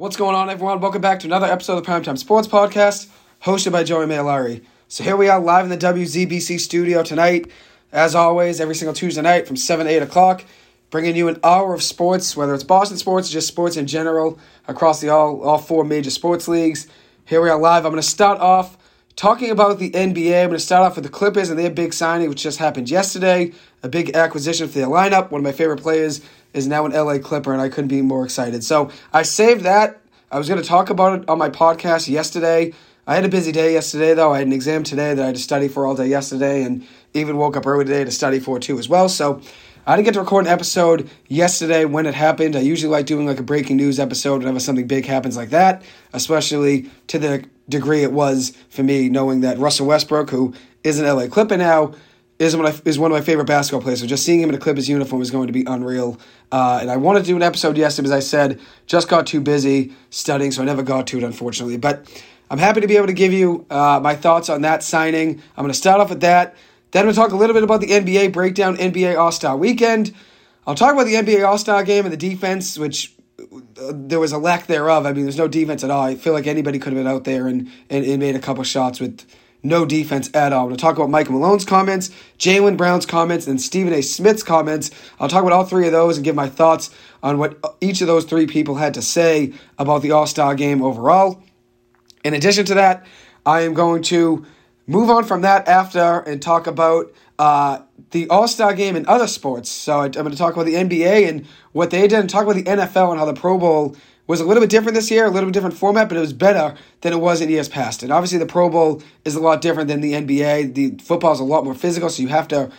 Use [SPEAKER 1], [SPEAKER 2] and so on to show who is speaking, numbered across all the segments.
[SPEAKER 1] What's going on, everyone? Welcome back to another episode of the Primetime Sports Podcast, hosted by Joey Mailari. So here we are live in the WZBC studio tonight. As always, every single Tuesday night from 7 to 8 o'clock, bringing you an hour of sports, whether it's Boston sports or just sports in general, across the all, all four major sports leagues. Here we are live. I'm going to start off talking about the NBA. I'm going to start off with the Clippers and their big signing, which just happened yesterday. A big acquisition for their lineup. One of my favorite players is now an LA Clipper, and I couldn't be more excited. So I saved that. I was going to talk about it on my podcast yesterday. I had a busy day yesterday, though. I had an exam today that I had to study for all day yesterday, and even woke up early today to study for too as well. So I didn't get to record an episode yesterday when it happened. I usually like doing like a breaking news episode whenever something big happens like that, especially to the degree it was for me knowing that Russell Westbrook, who is an LA Clipper now, is one of, is one of my favorite basketball players. So just seeing him in a Clippers uniform is going to be unreal. Uh, and I wanted to do an episode yesterday, as I said, just got too busy studying, so I never got to it, unfortunately. But I'm happy to be able to give you uh, my thoughts on that signing. I'm going to start off with that. Then we'll talk a little bit about the NBA breakdown, NBA All Star Weekend. I'll talk about the NBA All Star game and the defense, which uh, there was a lack thereof. I mean, there's no defense at all. I feel like anybody could have been out there and, and, and made a couple shots with no defense at all. I'm going to talk about Mike Malone's comments, Jaylen Brown's comments, and Stephen A. Smith's comments. I'll talk about all three of those and give my thoughts on what each of those three people had to say about the All Star game overall. In addition to that, I am going to move on from that after and talk about uh, the All Star game and other sports. So I'm going to talk about the NBA and what they did, and talk about the NFL and how the Pro Bowl was a little bit different this year, a little bit different format, but it was better than it was in years past. And obviously, the Pro Bowl is a lot different than the NBA. The football is a lot more physical, so you have to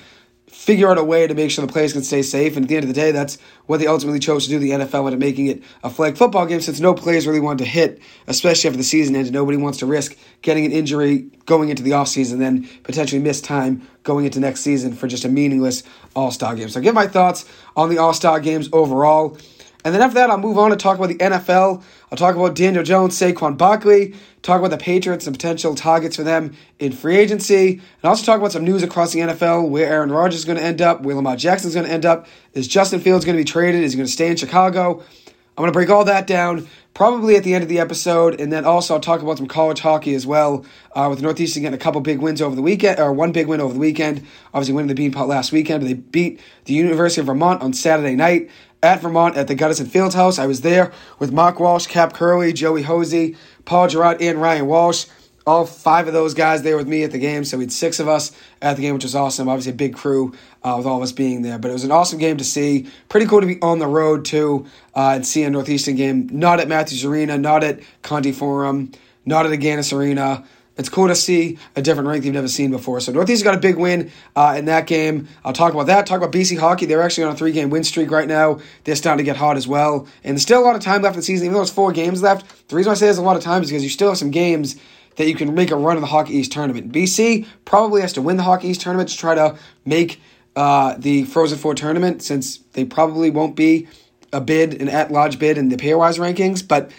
[SPEAKER 1] figure out a way to make sure the players can stay safe. And at the end of the day, that's what they ultimately chose to do. The NFL ended making it a flag football game since no players really wanted to hit, especially after the season ended. Nobody wants to risk getting an injury going into the offseason, then potentially miss time going into next season for just a meaningless All Star game. So, I give my thoughts on the All Star games overall. And then after that, I'll move on to talk about the NFL. I'll talk about Daniel Jones, Saquon Barkley, talk about the Patriots and potential targets for them in free agency, and also talk about some news across the NFL, where Aaron Rodgers is going to end up, where Lamar Jackson is going to end up. Is Justin Fields going to be traded? Is he going to stay in Chicago? I'm going to break all that down probably at the end of the episode, and then also I'll talk about some college hockey as well, uh, with Northeastern getting a couple big wins over the weekend, or one big win over the weekend. Obviously, winning the Beanpot last weekend, but they beat the University of Vermont on Saturday night at Vermont at the Gutterson Fieldhouse. I was there with Mark Walsh, Cap Curley, Joey Hosey, Paul Gerard, and Ryan Walsh. All five of those guys there with me at the game. So we had six of us at the game, which was awesome. Obviously, a big crew uh, with all of us being there. But it was an awesome game to see. Pretty cool to be on the road, too, uh, and see a Northeastern game. Not at Matthews Arena, not at Conte Forum, not at Agganis Arena. It's cool to see a different rink you've never seen before. So Northeast got a big win uh, in that game. I'll talk about that. Talk about BC hockey. They're actually on a three-game win streak right now. They're starting to get hot as well. And there's still a lot of time left in the season, even though it's four games left. The reason I say there's a lot of time is because you still have some games that you can make a run in the Hockey East tournament. BC probably has to win the Hockey East tournament to try to make uh, the Frozen Four tournament, since they probably won't be a bid, an at-large bid in the pairwise rankings, but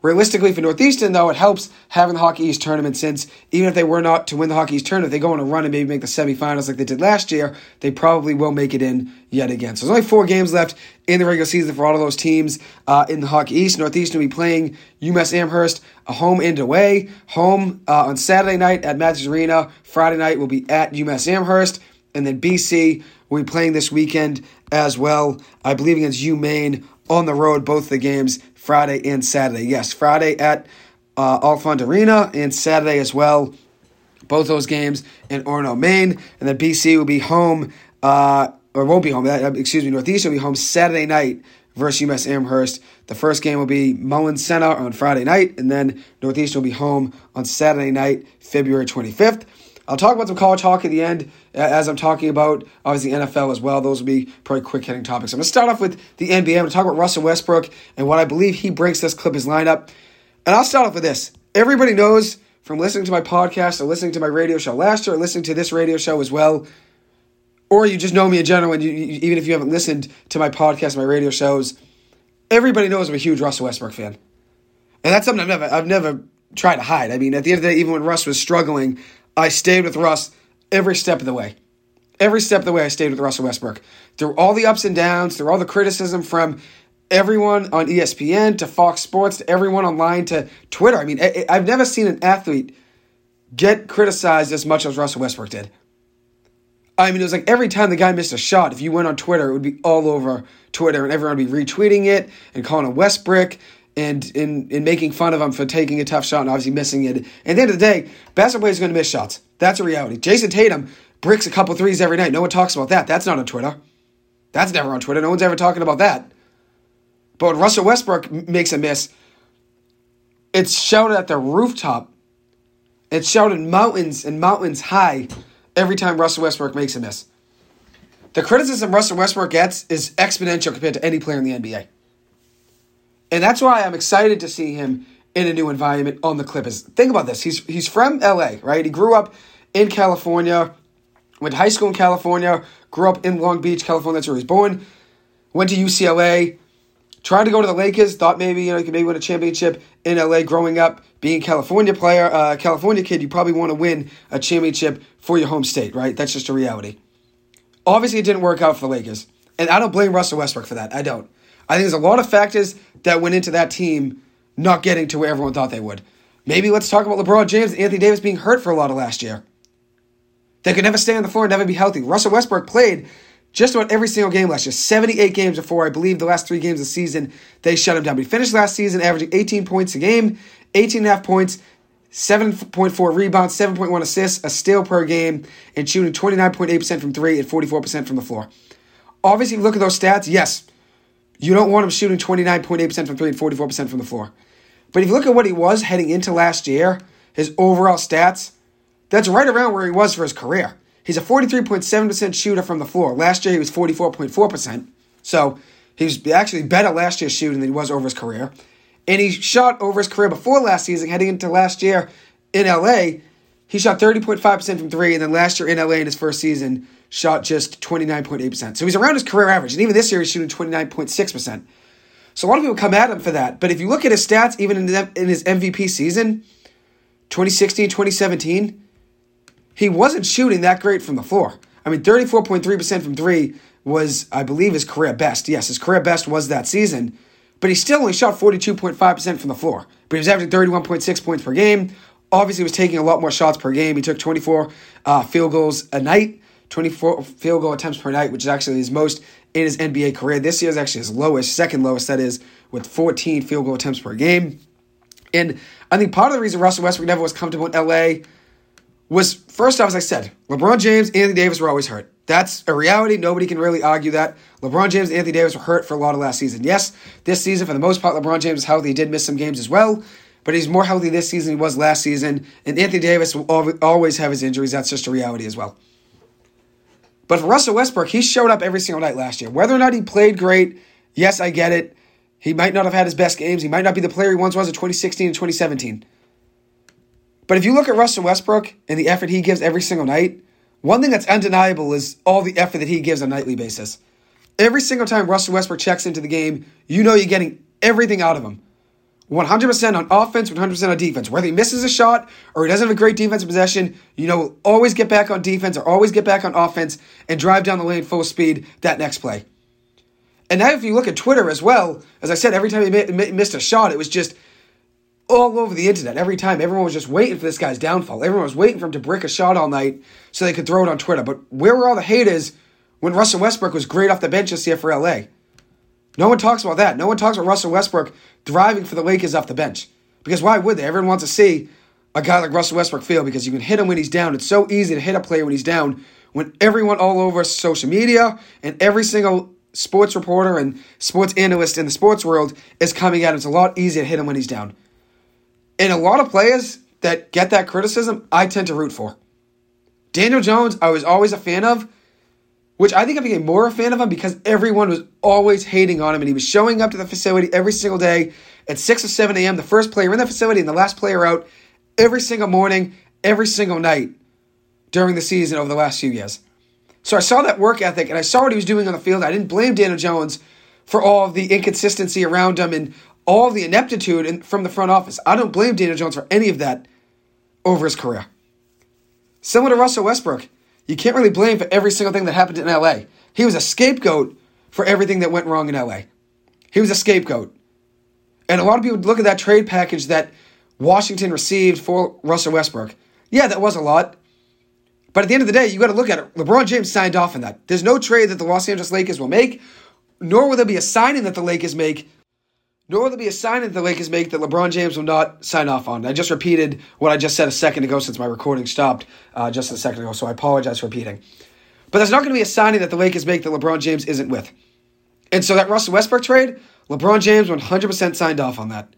[SPEAKER 1] Realistically, for Northeastern, though, it helps having the Hockey East tournament since even if they were not to win the Hockey East tournament, if they go on a run and maybe make the semifinals like they did last year, they probably will make it in yet again. So there's only four games left in the regular season for all of those teams uh, in the Hockey East. Northeastern will be playing UMass Amherst a home and away. Home uh, on Saturday night at Matthews Arena. Friday night will be at UMass Amherst. And then BC will be playing this weekend as well, I believe against UMaine on the road, both the games Friday and Saturday. Yes, Friday at uh, Alfond Arena and Saturday as well. Both those games in Orono, Maine. And then BC will be home, uh, or won't be home, uh, excuse me, Northeast will be home Saturday night versus UMass Amherst. The first game will be Mullins Center on Friday night, and then Northeast will be home on Saturday night, February 25th. I'll talk about some college hockey at the end as I'm talking about obviously NFL as well. Those will be probably quick hitting topics. I'm going to start off with the NBA. I'm going to talk about Russell Westbrook and what I believe he breaks this Clippers lineup. And I'll start off with this. Everybody knows from listening to my podcast or listening to my radio show last year or listening to this radio show as well, or you just know me in general, and you, even if you haven't listened to my podcast, my radio shows, everybody knows I'm a huge Russell Westbrook fan. And that's something I've never, I've never tried to hide. I mean, at the end of the day, even when Russ was struggling, I stayed with Russ every step of the way. Every step of the way, I stayed with Russell Westbrook. Through all the ups and downs, through all the criticism from everyone on ESPN to Fox Sports to everyone online to Twitter. I mean, I, I've never seen an athlete get criticized as much as Russell Westbrook did. I mean, it was like every time the guy missed a shot, if you went on Twitter, it would be all over Twitter, and everyone would be retweeting it and calling him Westbrook and in, in making fun of him for taking a tough shot and obviously missing it. At the end of the day, basketball players are going to miss shots. That's a reality. Jayson Tatum bricks a couple threes every night. No one talks about that. That's not on Twitter. That's never on Twitter. No one's ever talking about that. But when Russell Westbrook makes a miss, it's shouted at the rooftop. It's shouted mountains and mountains high every time Russell Westbrook makes a miss. The criticism Russell Westbrook gets is exponential compared to any player in the NBA. And that's why I'm excited to see him in a new environment on the Clippers. Think about this. He's he's from LA, right? He grew up in California, went to high school in California, grew up in Long Beach, California. That's where he was born. Went to UCLA, tried to go to the Lakers. Thought maybe you know he could maybe win a championship in LA. Growing up, being a California player, uh, California kid, you probably want to win a championship for your home state, right? That's just a reality. Obviously, it didn't work out for the Lakers, and I don't blame Russell Westbrook for that. I don't. I think there's a lot of factors that went into that team not getting to where everyone thought they would. Maybe let's talk about LeBron James and Anthony Davis being hurt for a lot of last year. They could never stay on the floor and never be healthy. Russell Westbrook played just about every single game last year. 78 games before, I believe, the last three games of the season, they shut him down. But he finished last season averaging 18 points a game, 18 and a half points, 7.4 rebounds, 7.1 assists, a steal per game, and shooting 29.8% from three and 44% from the floor. Obviously, look at those stats, yes, you don't want him shooting 29.8% from three and 44% from the floor. But if you look at what he was heading into last year, his overall stats, that's right around where he was for his career. He's a 43.7% shooter from the floor. Last year he was 44.4%. So he was actually better last year shooting than he was over his career. And he shot over his career before last season, heading into last year in LA. He shot 30.5% from three, and then last year in LA in his first season, shot just 29.8%. So he's around his career average. And even this year, he's shooting 29.6%. So a lot of people come at him for that. But if you look at his stats, even in, in his MVP season, 2016, 2017, he wasn't shooting that great from the floor. I mean, 34.3% from three was, I believe, his career best. Yes, his career best was that season. But he still only shot 42.5% from the floor. But he was averaging 31.6 points per game. Obviously, was taking a lot more shots per game. He took 24 uh, field goals a night. 24 field goal attempts per night, which is actually his most in his NBA career. This year is actually his lowest, second lowest, that is, with 14 field goal attempts per game. And I think part of the reason Russell Westbrook never was comfortable in LA was, first off, as I said, LeBron James, Anthony Davis were always hurt. That's a reality. Nobody can really argue that. LeBron James and Anthony Davis were hurt for a lot of last season. Yes, this season, for the most part, LeBron James is healthy. He did miss some games as well, but he's more healthy this season than he was last season. And Anthony Davis will always have his injuries. That's just a reality as well. But for Russell Westbrook, he showed up every single night last year. Whether or not he played great, yes, I get it. He might not have had his best games. He might not be the player he once was in 2016 and 2017. But if you look at Russell Westbrook and the effort he gives every single night, one thing that's undeniable is all the effort that he gives on a nightly basis. Every single time Russell Westbrook checks into the game, you know you're getting everything out of him. 100% on offense, 100% on defense. Whether he misses a shot or he doesn't have a great defensive possession, you know, always get back on defense or always get back on offense and drive down the lane full speed that next play. And now, if you look at Twitter as well, as I said, every time he missed a shot, it was just all over the internet. Every time, everyone was just waiting for this guy's downfall. Everyone was waiting for him to brick a shot all night so they could throw it on Twitter. But where were all the haters when Russell Westbrook was great off the bench this year for LA? No one talks about that. No one talks about Russell Westbrook driving for the Lakers off the bench. Because why would they? Everyone wants to see a guy like Russell Westbrook fail because you can hit him when he's down. It's so easy to hit a player when he's down when everyone all over social media and every single sports reporter and sports analyst in the sports world is coming at him. It's a lot easier to hit him when he's down. And a lot of players that get that criticism, I tend to root for. Daniel Jones, I was always a fan of which I think I became more a fan of him because everyone was always hating on him and he was showing up to the facility every single day at 6 or 7 a.m., the first player in the facility and the last player out every single morning, every single night during the season over the last few years. So I saw that work ethic and I saw what he was doing on the field. I didn't blame Daniel Jones for all of the inconsistency around him and all the ineptitude in, from the front office. I don't blame Daniel Jones for any of that over his career. Similar to Russell Westbrook. You can't really blame for every single thing that happened in LA. He was a scapegoat for everything that went wrong in LA. He was a scapegoat. And a lot of people look at that trade package that Washington received for Russell Westbrook. Yeah, that was a lot. But at the end of the day, you got to look at it. LeBron James signed off on that. There's no trade that the Los Angeles Lakers will make, nor will there be a signing that the Lakers make, nor will there be a sign that the Lakers make that LeBron James will not sign off on. I just repeated what I just said a second ago since my recording stopped uh, just a second ago, so I apologize for repeating. But there's not going to be a signing that the Lakers make that LeBron James isn't with. And so that Russell Westbrook trade, LeBron James 100% signed off on that.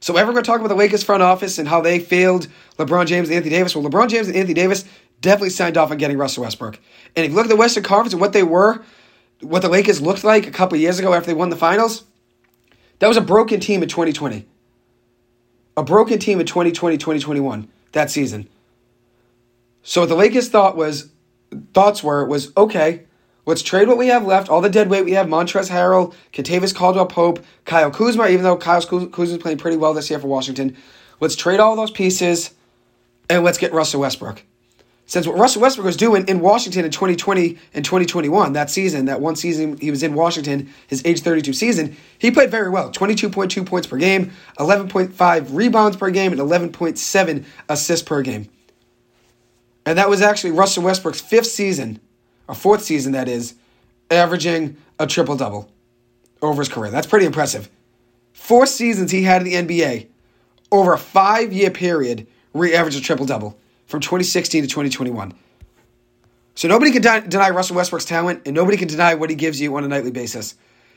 [SPEAKER 1] So ever going to talk about the Lakers front office and how they failed LeBron James and Anthony Davis? Well, LeBron James and Anthony Davis definitely signed off on getting Russell Westbrook. And if you look at the Western Conference and what they were, what the Lakers looked like a couple years ago after they won the finals, that was a broken team in 2020. A broken team in 2020, 2021, that season. So the Lakers thought was thoughts were was okay, let's trade what we have left, all the dead weight we have, Montrezl Harrell, Kentavious Caldwell Pope, Kyle Kuzma, even though Kyle Kuzma's playing pretty well this year for Washington. Let's trade all those pieces and let's get Russell Westbrook since what Russell Westbrook was doing in Washington in 2020 and 2021, that season, that one season he was in Washington, his age 32 season, he played very well. 22.2 points per game, 11.5 rebounds per game, and 11.7 assists per game. And that was actually Russell Westbrook's fifth season, or fourth season, that is, averaging a triple double over his career. That's pretty impressive. Four seasons he had in the NBA, over a five year period, he averaged a triple double from 2016 to 2021. So nobody can de- deny Russell Westbrook's talent, and nobody can deny what he gives you on a nightly basis.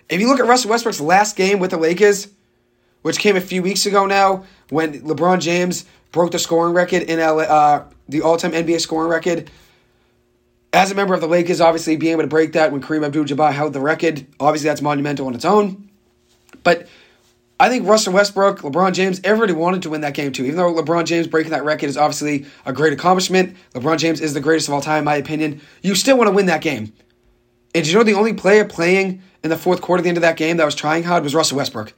[SPEAKER 1] If you look at Russell Westbrook's last game with the Lakers, which came a few weeks ago now, when LeBron James broke the scoring record in LA, uh, the all-time NBA scoring record. As a member of the Lakers, obviously being able to break that when Kareem Abdul-Jabbar held the record, obviously that's monumental on its own. But I think Russell Westbrook, LeBron James, everybody wanted to win that game too. Even though LeBron James breaking that record is obviously a great accomplishment, LeBron James is the greatest of all time, in my opinion. You still want to win that game. And you know the only player playing in the fourth quarter at the end of that game that was trying hard was Russell Westbrook.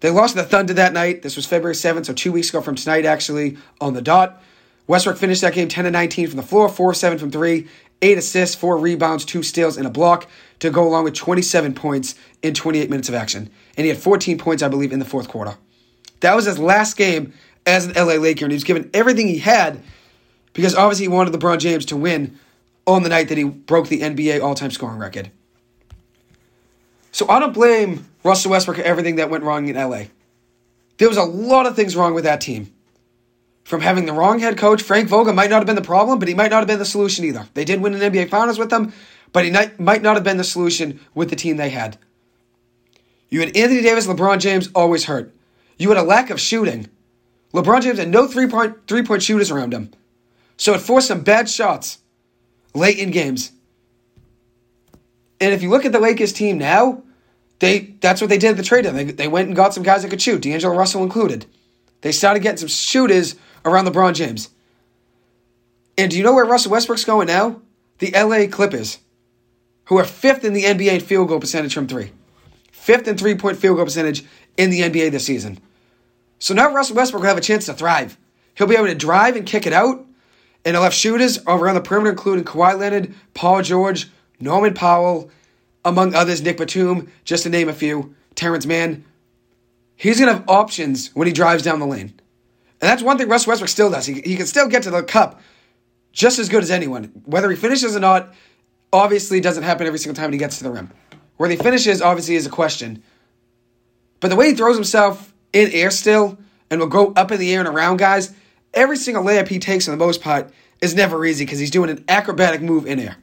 [SPEAKER 1] They lost to the Thunder that night. This was February 7th, so two weeks ago from tonight, actually, on the dot. Westbrook finished that game 10 to 19 from the floor, 4 7 from 3, 8 assists, 4 rebounds, 2 steals, and a block to go along with 27 points in 28 minutes of action and he had 14 points, I believe, in the fourth quarter. That was his last game as an LA Laker, and he was given everything he had because obviously he wanted LeBron James to win on the night that he broke the NBA all time scoring record. So I don't blame Russell Westbrook for everything that went wrong in LA. There was a lot of things wrong with that team. From having the wrong head coach, Frank Vogel might not have been the problem, but he might not have been the solution either. They did win an NBA Finals with them, but he might not have been the solution with the team they had. You had Anthony Davis, LeBron James always hurt. You had a lack of shooting. LeBron James had no three point three point shooters around him. So it forced some bad shots late in games. And if you look at the Lakers team now, they that's what they did at the trade They, they went and got some guys that could shoot, D'Angelo Russell included. They started getting some shooters around LeBron James. And do you know where Russell Westbrook's going now? The LA Clippers, who are fifth in the NBA in field goal percentage from three fifth in three point field goal percentage in the NBA this season. So now Russell Westbrook will have a chance to thrive. He'll be able to drive and kick it out, and he'll have shooters around the perimeter, including Kawhi Leonard, Paul George, Norman Powell, among others, Nick Batum, just to name a few, Terrence Mann. He's going to have options when he drives down the lane. And that's one thing Russell Westbrook still does. He, he can still get to the cup just as good as anyone. Whether he finishes or not, obviously doesn't happen every single time he gets to the rim. Where he finishes, obviously, is a question. But the way he throws himself in air still and will go up in the air and around guys, every single layup he takes, for the most part, is never easy because he's doing an acrobatic move in air.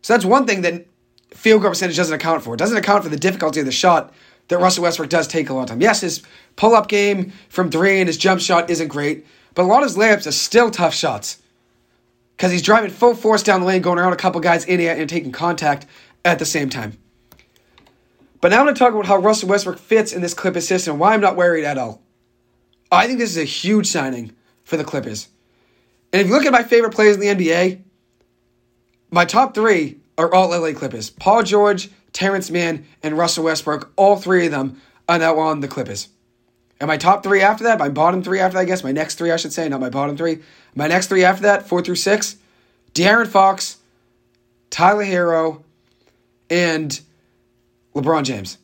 [SPEAKER 1] So that's one thing that field goal percentage doesn't account for. It doesn't account for the difficulty of the shot that Russell Westbrook does take a lot of time. Yes, his pull up game from three and his jump shot isn't great, but a lot of his layups are still tough shots because he's driving full force down the lane, going around a couple guys in air and taking contact at the same time. But now I'm going to talk about how Russell Westbrook fits in this Clippers system, why I'm not worried at all. I think this is a huge signing for the Clippers. And if you look at my favorite players in the NBA, my top three are all LA Clippers. Paul George, Terrence Mann, and Russell Westbrook, all three of them are now on the Clippers. And my top three after that, my bottom three after that, I guess, my next three, I should say, not my bottom three. My next three after that, four through six, De'Aaron Fox, Tyler Herro, and LeBron James.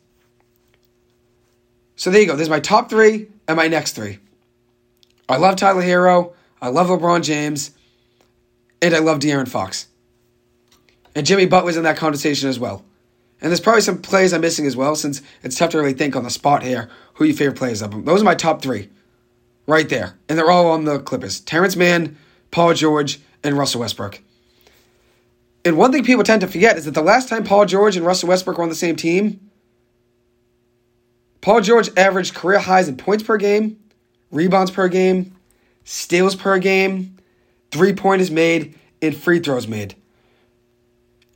[SPEAKER 1] So there you go. There's my top three and my next three. I love Tyler Herro. I love LeBron James. And I love De'Aaron Fox. And Jimmy Butler's in that conversation as well. And there's probably some plays I'm missing as well, since it's tough to really think on the spot here who your favorite players are. Those are my top three. Right there. And they're all on the Clippers. Terrence Mann, Paul George, and Russell Westbrook. And one thing people tend to forget is that the last time Paul George and Russell Westbrook were on the same team, Paul George averaged career highs in points per game, rebounds per game, steals per game, three pointers made, and free throws made.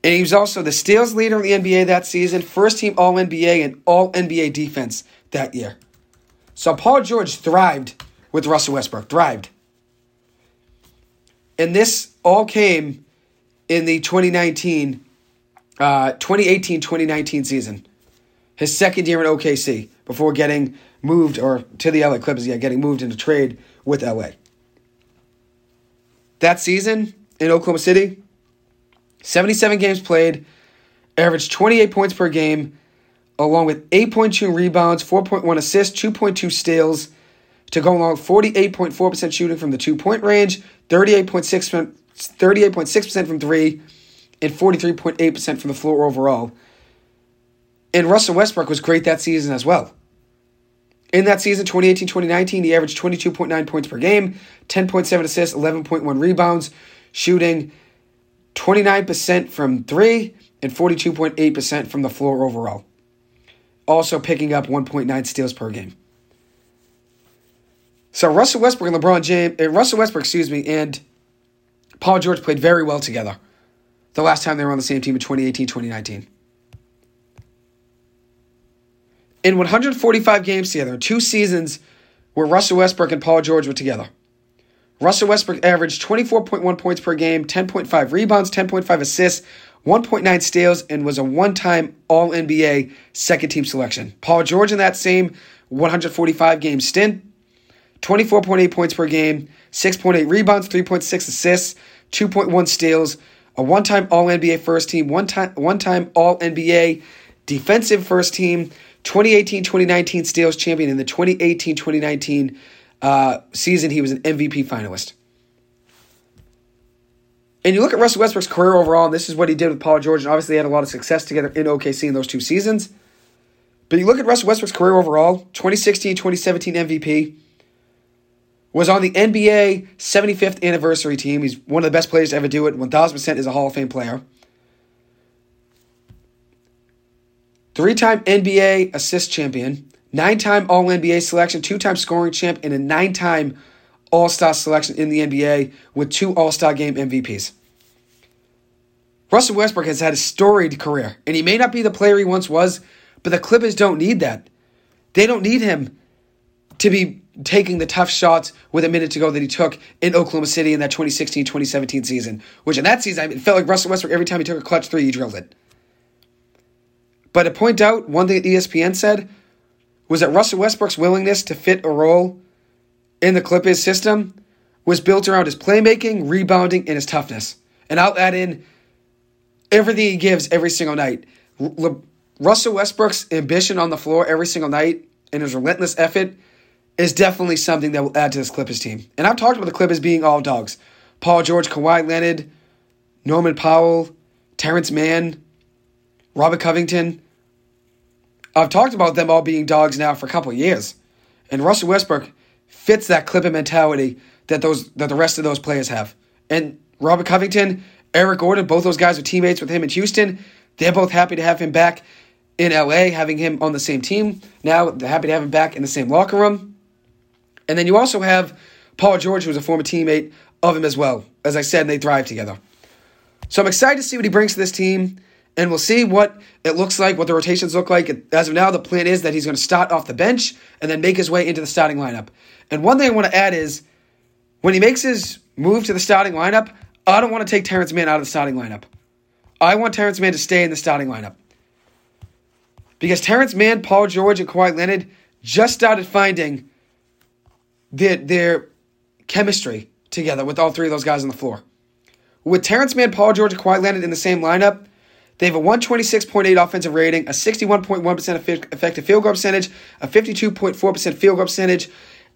[SPEAKER 1] And he was also the steals leader in the NBA that season, first team All NBA, and All NBA defense that year. So Paul George thrived with Russell Westbrook, thrived. And this all came in the 2019, uh, 2018 2019 season. His second year in OKC before getting moved or to the LA Clippers, yeah, getting moved into trade with LA. That season in Oklahoma City, 77 games played, averaged 28 points per game, along with 8.2 rebounds, 4.1 assists, 2.2 steals, to go along 48.4% shooting from the two point range, 38.6%, 38.6% from three, and 43.8% from the floor overall. And Russell Westbrook was great that season as well. In that season, 2018 2019, he averaged 22.9 points per game, 10.7 assists, 11.1 rebounds, shooting 29% from three and 42.8% from the floor overall. Also picking up 1.9 steals per game. So Russell Westbrook and LeBron James, uh, Russell Westbrook, excuse me, and Paul George played very well together the last time they were on the same team in 2018 2019. In 145 games together, two seasons where Russell Westbrook and Paul George were together. Russell Westbrook averaged 24.1 points per game, 10.5 rebounds, 10.5 assists, 1.9 steals, and was a one time All NBA second team selection. Paul George in that same 145 game stint 24.8 points per game, 6.8 rebounds, 3.6 assists, 2.1 steals, a one-time All-NBA first team, one-time one-time All-NBA defensive first team, 2018-2019 steals champion in the 2018-2019 uh, season he was an MVP finalist. And you look at Russell Westbrook's career overall, and this is what he did with Paul George, and obviously they had a lot of success together in OKC in those two seasons. But you look at Russell Westbrook's career overall, 2016, 2017 MVP, was on the NBA 75th anniversary team. He's one of the best players to ever do it. 1000% is a Hall of Fame player. Three time NBA assist champion, nine time All NBA selection, two time scoring champ, and a nine time All Star selection in the NBA with two All Star game MVPs. Russell Westbrook has had a storied career, and he may not be the player he once was, but the Clippers don't need that. They don't need him to be taking the tough shots with a minute to go that he took in Oklahoma City in that 2016 2017 season, which in that season, it felt like Russell Westbrook every time he took a clutch three, he drilled it. But to point out, one thing that ESPN said was that Russell Westbrook's willingness to fit a role in the Clippers system was built around his playmaking, rebounding, and his toughness. And I'll add in everything he gives every single night. Russell Westbrook's ambition on the floor every single night and his relentless effort is definitely something that will add to this Clippers team. And I've talked about the Clippers being all dogs. Paul George, Kawhi Leonard, Norman Powell, Terrence Mann, Robert Covington. I've talked about them all being dogs now for a couple of years. And Russell Westbrook fits that Clipper mentality that those that the rest of those players have. And Robert Covington, Eric Gordon, both those guys are teammates with him in Houston. They're both happy to have him back in LA, having him on the same team. Now they're happy to have him back in the same locker room. And then you also have Paul George, who's a former teammate of him as well. As I said, they thrive together. So I'm excited to see what he brings to this team, and we'll see what it looks like, what the rotations look like. As of now, the plan is that he's going to start off the bench and then make his way into the starting lineup. And one thing I want to add is when he makes his move to the starting lineup, I don't want to take Terrence Mann out of the starting lineup. I want Terrence Mann to stay in the starting lineup. Because Terrence Mann, Paul George, and Kawhi Leonard just started finding their, their chemistry together with all three of those guys on the floor. With Terrence Mann, Paul George, and Kawhi Leonard in the same lineup, They have a 126.8 offensive rating, a 61.1% effective field goal percentage, a 52.4% field goal percentage,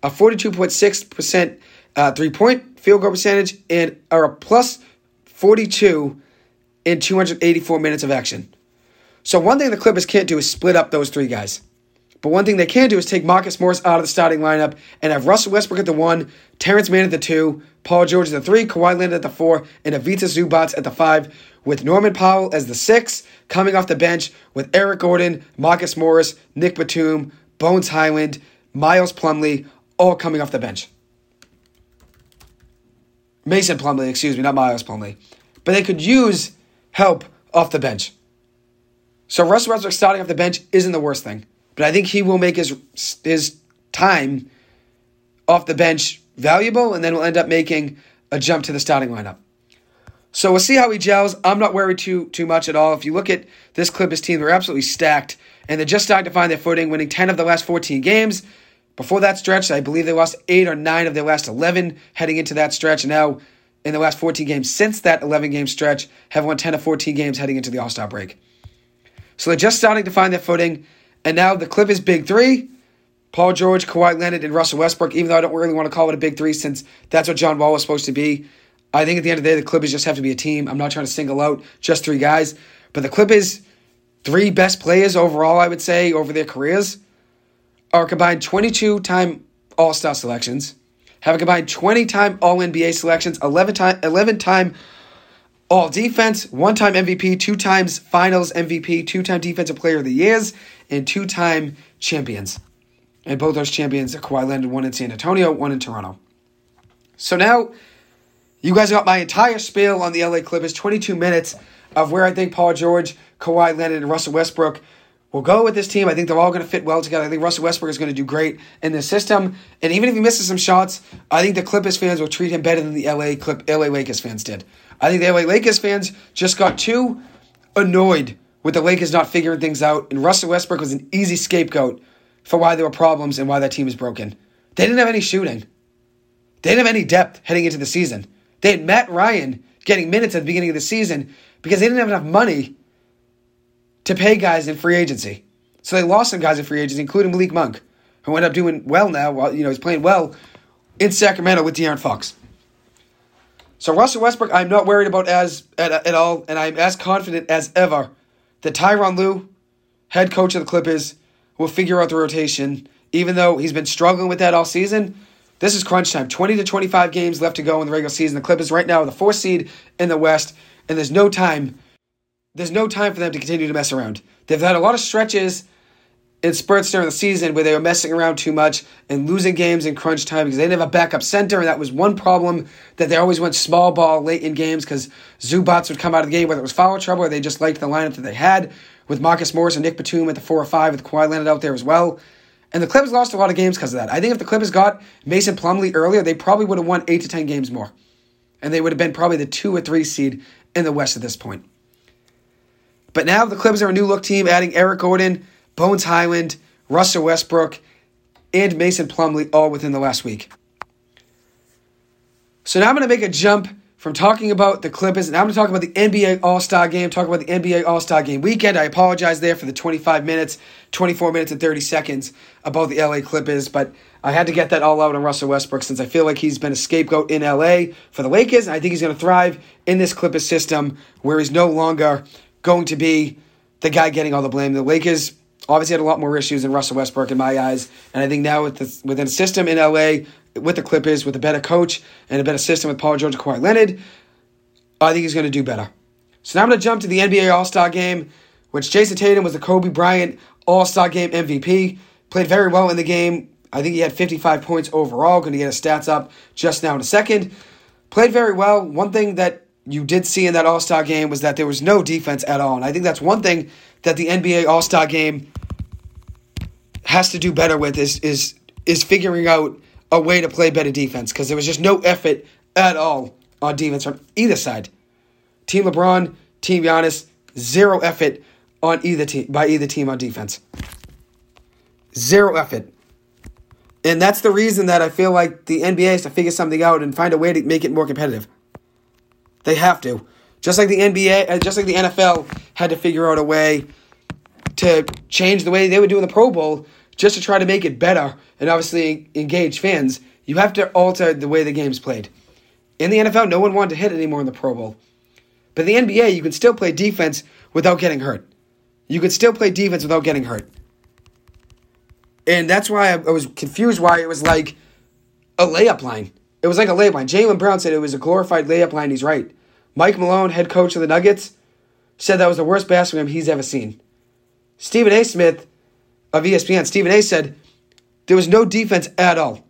[SPEAKER 1] a 42.6% uh, three point field goal percentage, and are a plus 42 in 284 minutes of action. So, one thing the Clippers can't do is split up those three guys. But one thing they can do is take Marcus Morris out of the starting lineup and have Russell Westbrook at the one, Terrence Mann at the two, Paul George at the three, Kawhi Leonard at the four, and Ivica Zubac at the five, with Norman Powell as the six, coming off the bench with Eric Gordon, Marcus Morris, Nick Batum, Bones Hyland, Miles Plumlee, all coming off the bench. Mason Plumlee, excuse me, not Miles Plumlee. But they could use help off the bench. So Russell Westbrook starting off the bench isn't the worst thing. But I think he will make his his time off the bench valuable, and then will end up making a jump to the starting lineup. So we'll see how he gels. I'm not worried too too much at all. If you look at this Clippers team, they're absolutely stacked, and they're just starting to find their footing, winning 10 of the last 14 games. Before that stretch, I believe they lost eight or nine of their last 11 heading into that stretch. Now, in the last 14 games since that 11 game stretch, have won 10 of 14 games heading into the All Star break. So they're just starting to find their footing. And now the Clippers' big three Paul George, Kawhi Leonard, and Russell Westbrook, even though I don't really want to call it a big three since that's what John Wall was supposed to be. I think at the end of the day, the Clippers just have to be a team. I'm not trying to single out just three guys, but the Clippers' three best players overall, I would say, over their careers are combined 22 time All Star selections, have a combined 20 time All NBA selections, 11 time, 11 time All Defense, one time MVP, two times Finals MVP, two time Defensive Player of the Years, and two time champions. And both those champions Kawhi Leonard, one in San Antonio, one in Toronto. So now you guys got my entire spiel on the LA Clippers, 22 minutes of where I think Paul George, Kawhi Leonard, and Russell Westbrook will go with this team. I think they're all going to fit well together. I think Russell Westbrook is going to do great in this system. And even if he misses some shots, I think the Clippers fans will treat him better than the LA Clip LA Lakers fans did. I think the LA Lakers fans just got too annoyed with the Lakers not figuring things out, and Russell Westbrook was an easy scapegoat for why there were problems and why that team is broken. They didn't have any shooting. They didn't have any depth heading into the season. They had Matt Ryan getting minutes at the beginning of the season because they didn't have enough money to pay guys in free agency. So they lost some guys in free agency, including Malik Monk, who ended up doing well now. While you know he's playing well in Sacramento with De'Aaron Fox. So Russell Westbrook, I'm not worried about as at, at all, and I'm as confident as ever that Tyronn Lue, head coach of the Clippers, will figure out the rotation. Even though he's been struggling with that all season, this is crunch time. 20 to 25 games left to go in the regular season. The Clippers right now are the fourth seed in the West, and there's no time. There's no time for them to continue to mess around. They've had a lot of stretches in spurts during the season where they were messing around too much and losing games in crunch time because they didn't have a backup center, and that was one problem that they always went small ball late in games because Zubac would come out of the game whether it was foul trouble or they just liked the lineup that they had with Marcus Morris and Nick Batum at the four or five with Kawhi Leonard out there as well. And the Clippers lost a lot of games because of that. I think if the Clippers got Mason Plumlee earlier, they probably would have won eight to ten games more. And they would have been probably the two or three seed in the West at this point. But now the Clippers are a new look team, adding Eric Gordon, Bones Hyland, Russell Westbrook, and Mason Plumlee all within the last week. So now I'm going to make a jump from talking about the Clippers, and I'm going to talk about the NBA All Star game, talk about the NBA All Star game weekend. I apologize there for the 25 minutes, 24 minutes, and 30 seconds about the LA Clippers, but I had to get that all out on Russell Westbrook since I feel like he's been a scapegoat in LA for the Lakers, and I think he's going to thrive in this Clippers system where he's no longer going to be the guy getting all the blame. The Lakers obviously had a lot more issues than Russell Westbrook in my eyes, and I think now with the, within system in LA with the Clippers, with a better coach and a better system with Paul George and Kawhi Leonard, I think he's going to do better. So now I'm going to jump to the NBA All Star game, which Jayson Tatum was the Kobe Bryant All Star game MVP. Played very well in the game. I think he had 55 points overall. Going to get his stats up just now in a second. Played very well. One thing that you did see in that All Star game was that there was no defense at all. And I think that's one thing that the NBA All Star game has to do better with is is is figuring out a way to play better defense because there was just no effort at all on defense from either side. Team LeBron, Team Giannis, zero effort on either team by either team on defense. Zero effort. And that's the reason that I feel like the NBA has to figure something out and find a way to make it more competitive. They have to. Just like the NBA, uh, just like the NFL had to figure out a way to change the way they were doing the Pro Bowl just to try to make it better and obviously engage fans. You have to alter the way the game's played. In the NFL, no one wanted to hit anymore in the Pro Bowl. But in the NBA, you can still play defense without getting hurt. You can still play defense without getting hurt. And that's why I, I was confused why it was like a layup line. It was like a layup line. Jaylen Brown said it was a glorified layup line. He's right. Mike Malone, head coach of the Nuggets, said that was the worst basketball game he's ever seen. Stephen A. Smith of ESPN, Stephen A. said there was no defense at all.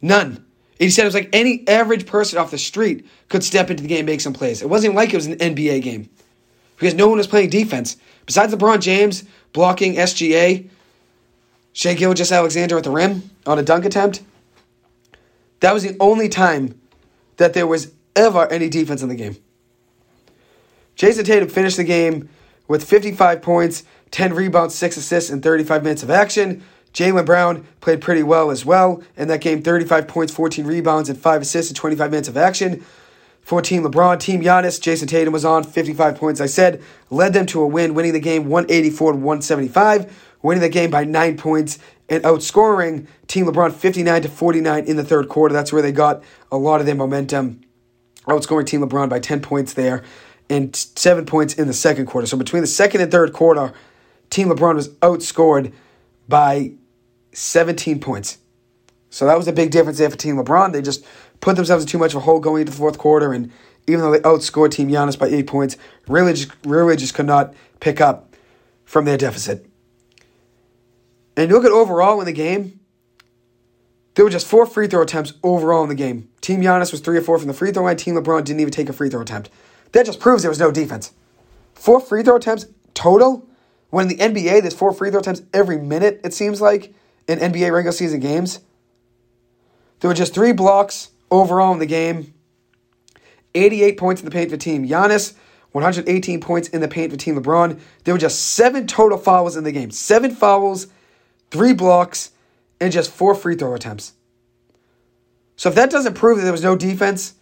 [SPEAKER 1] None. He said it was like any average person off the street could step into the game and make some plays. It wasn't like it was an NBA game because no one was playing defense. Besides LeBron James blocking SGA, Shai Gilgeous-Alexander at the rim on a dunk attempt, that was the only time that there was ever any defense in the game. Jayson Tatum finished the game with 55 points, 10 rebounds, 6 assists, and 35 minutes of action. Jaylen Brown played pretty well as well in that game 35 points, 14 rebounds, and 5 assists in 25 minutes of action. For Team LeBron, Team Giannis, Jayson Tatum was on 55 points, I said, led them to a win, winning the game 184 to 175, winning the game by 9 points, and outscoring Team LeBron 59 to 49 in the third quarter. That's where they got a lot of their momentum. Outscoring Team LeBron by 10 points there and 7 points in the second quarter. So between the second and third quarter, Team LeBron was outscored by 17 points. So that was a big difference there for Team LeBron. They just put themselves in too much of a hole going into the fourth quarter, and even though they outscored Team Giannis by eight points, really just, really just could not pick up from their deficit. And you look at overall in the game, there were just four free throw attempts overall in the game. Team Giannis was three or four from the free throw line. Team LeBron didn't even take a free throw attempt. That just proves there was no defense. Four free throw attempts total. When in the NBA, there's four free throw attempts every minute, it seems like, in NBA regular season games. There were just three blocks overall in the game. 88 points in the paint for Team Giannis, 118 points in the paint for Team LeBron. There were just seven total fouls in the game. Seven fouls, three blocks, and just four free throw attempts. So if that doesn't prove that there was no defense,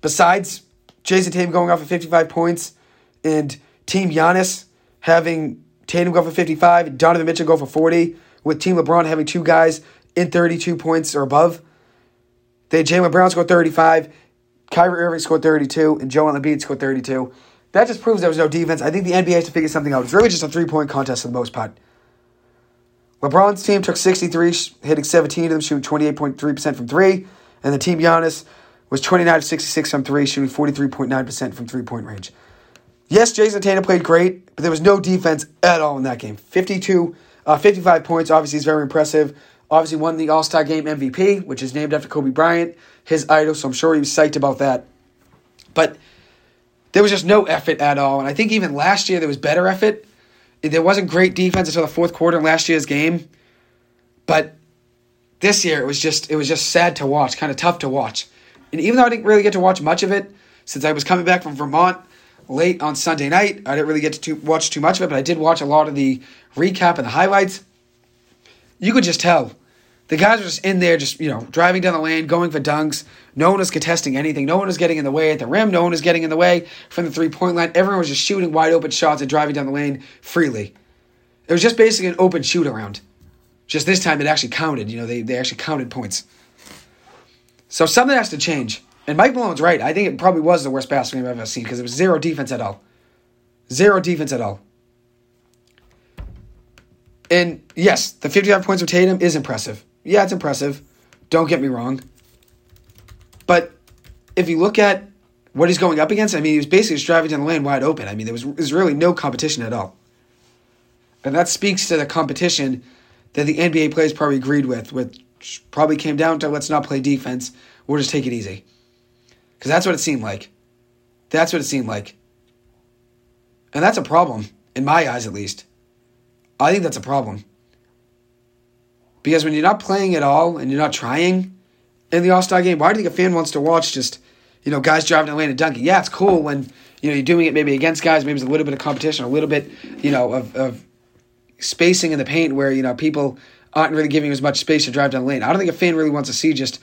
[SPEAKER 1] besides Jayson Tatum going off at 55 points and Team Giannis having Tatum go for 55, Donovan Mitchell go for 40, with Team LeBron having two guys in 32 points or above. They Jaylen Brown scored 35, Kyrie Irving scored 32, and Joel Embiid scored 32. That just proves there was no defense. I think the NBA has to figure something out. It's really just a three point contest for the most part. LeBron's team took 63, hitting 17 of them, shooting 28.3% from three. And the team Giannis was 29 of 66 from three, shooting 43.9% from three point range. Yes, Jayson Tatum played great, but there was no defense at all in that game. 52, uh, 55 points, obviously, is very impressive. Obviously, won the All Star Game MVP, which is named after Kobe Bryant, his idol, so I'm sure he was psyched about that. But there was just no effort at all. And I think even last year there was better effort. There wasn't great defense until the fourth quarter in last year's game. But this year it was just it was just sad to watch, kind of tough to watch. And even though I didn't really get to watch much of it, since I was coming back from Vermont late on Sunday night, I didn't really get to watch too much of it, but I did watch a lot of the recap and the highlights. You could just tell the guys were just in there, just you know, driving down the lane, going for dunks. No one was contesting anything. No one was getting in the way at the rim. No one was getting in the way from the three point line. Everyone was just shooting wide open shots and driving down the lane freely. It was just basically an open shoot around. Just this time it actually counted. You know, they, they actually counted points. So something has to change. And Mike Malone's right. I think it probably was the worst passing game I've ever seen because it was zero defense at all. Zero defense at all. And yes, the 55 points of Tatum is impressive. Yeah, it's impressive. Don't get me wrong. But if you look at what he's going up against, I mean, he was basically just driving down the lane wide open. I mean, there was, there was really no competition at all. And that speaks to the competition that the NBA players probably agreed with, which probably came down to let's not play defense, we'll just take it easy. Because that's what it seemed like. That's what it seemed like. And that's a problem, in my eyes at least. I think that's a problem. Because when you're not playing at all and you're not trying in the All Star game, why do you think a fan wants to watch just, you know, guys driving the lane and dunking? Yeah, it's cool when, you know, you're doing it maybe against guys, maybe there's a little bit of competition, a little bit, you know, of, of spacing in the paint where, you know, people aren't really giving as much space to drive down the lane. I don't think a fan really wants to see just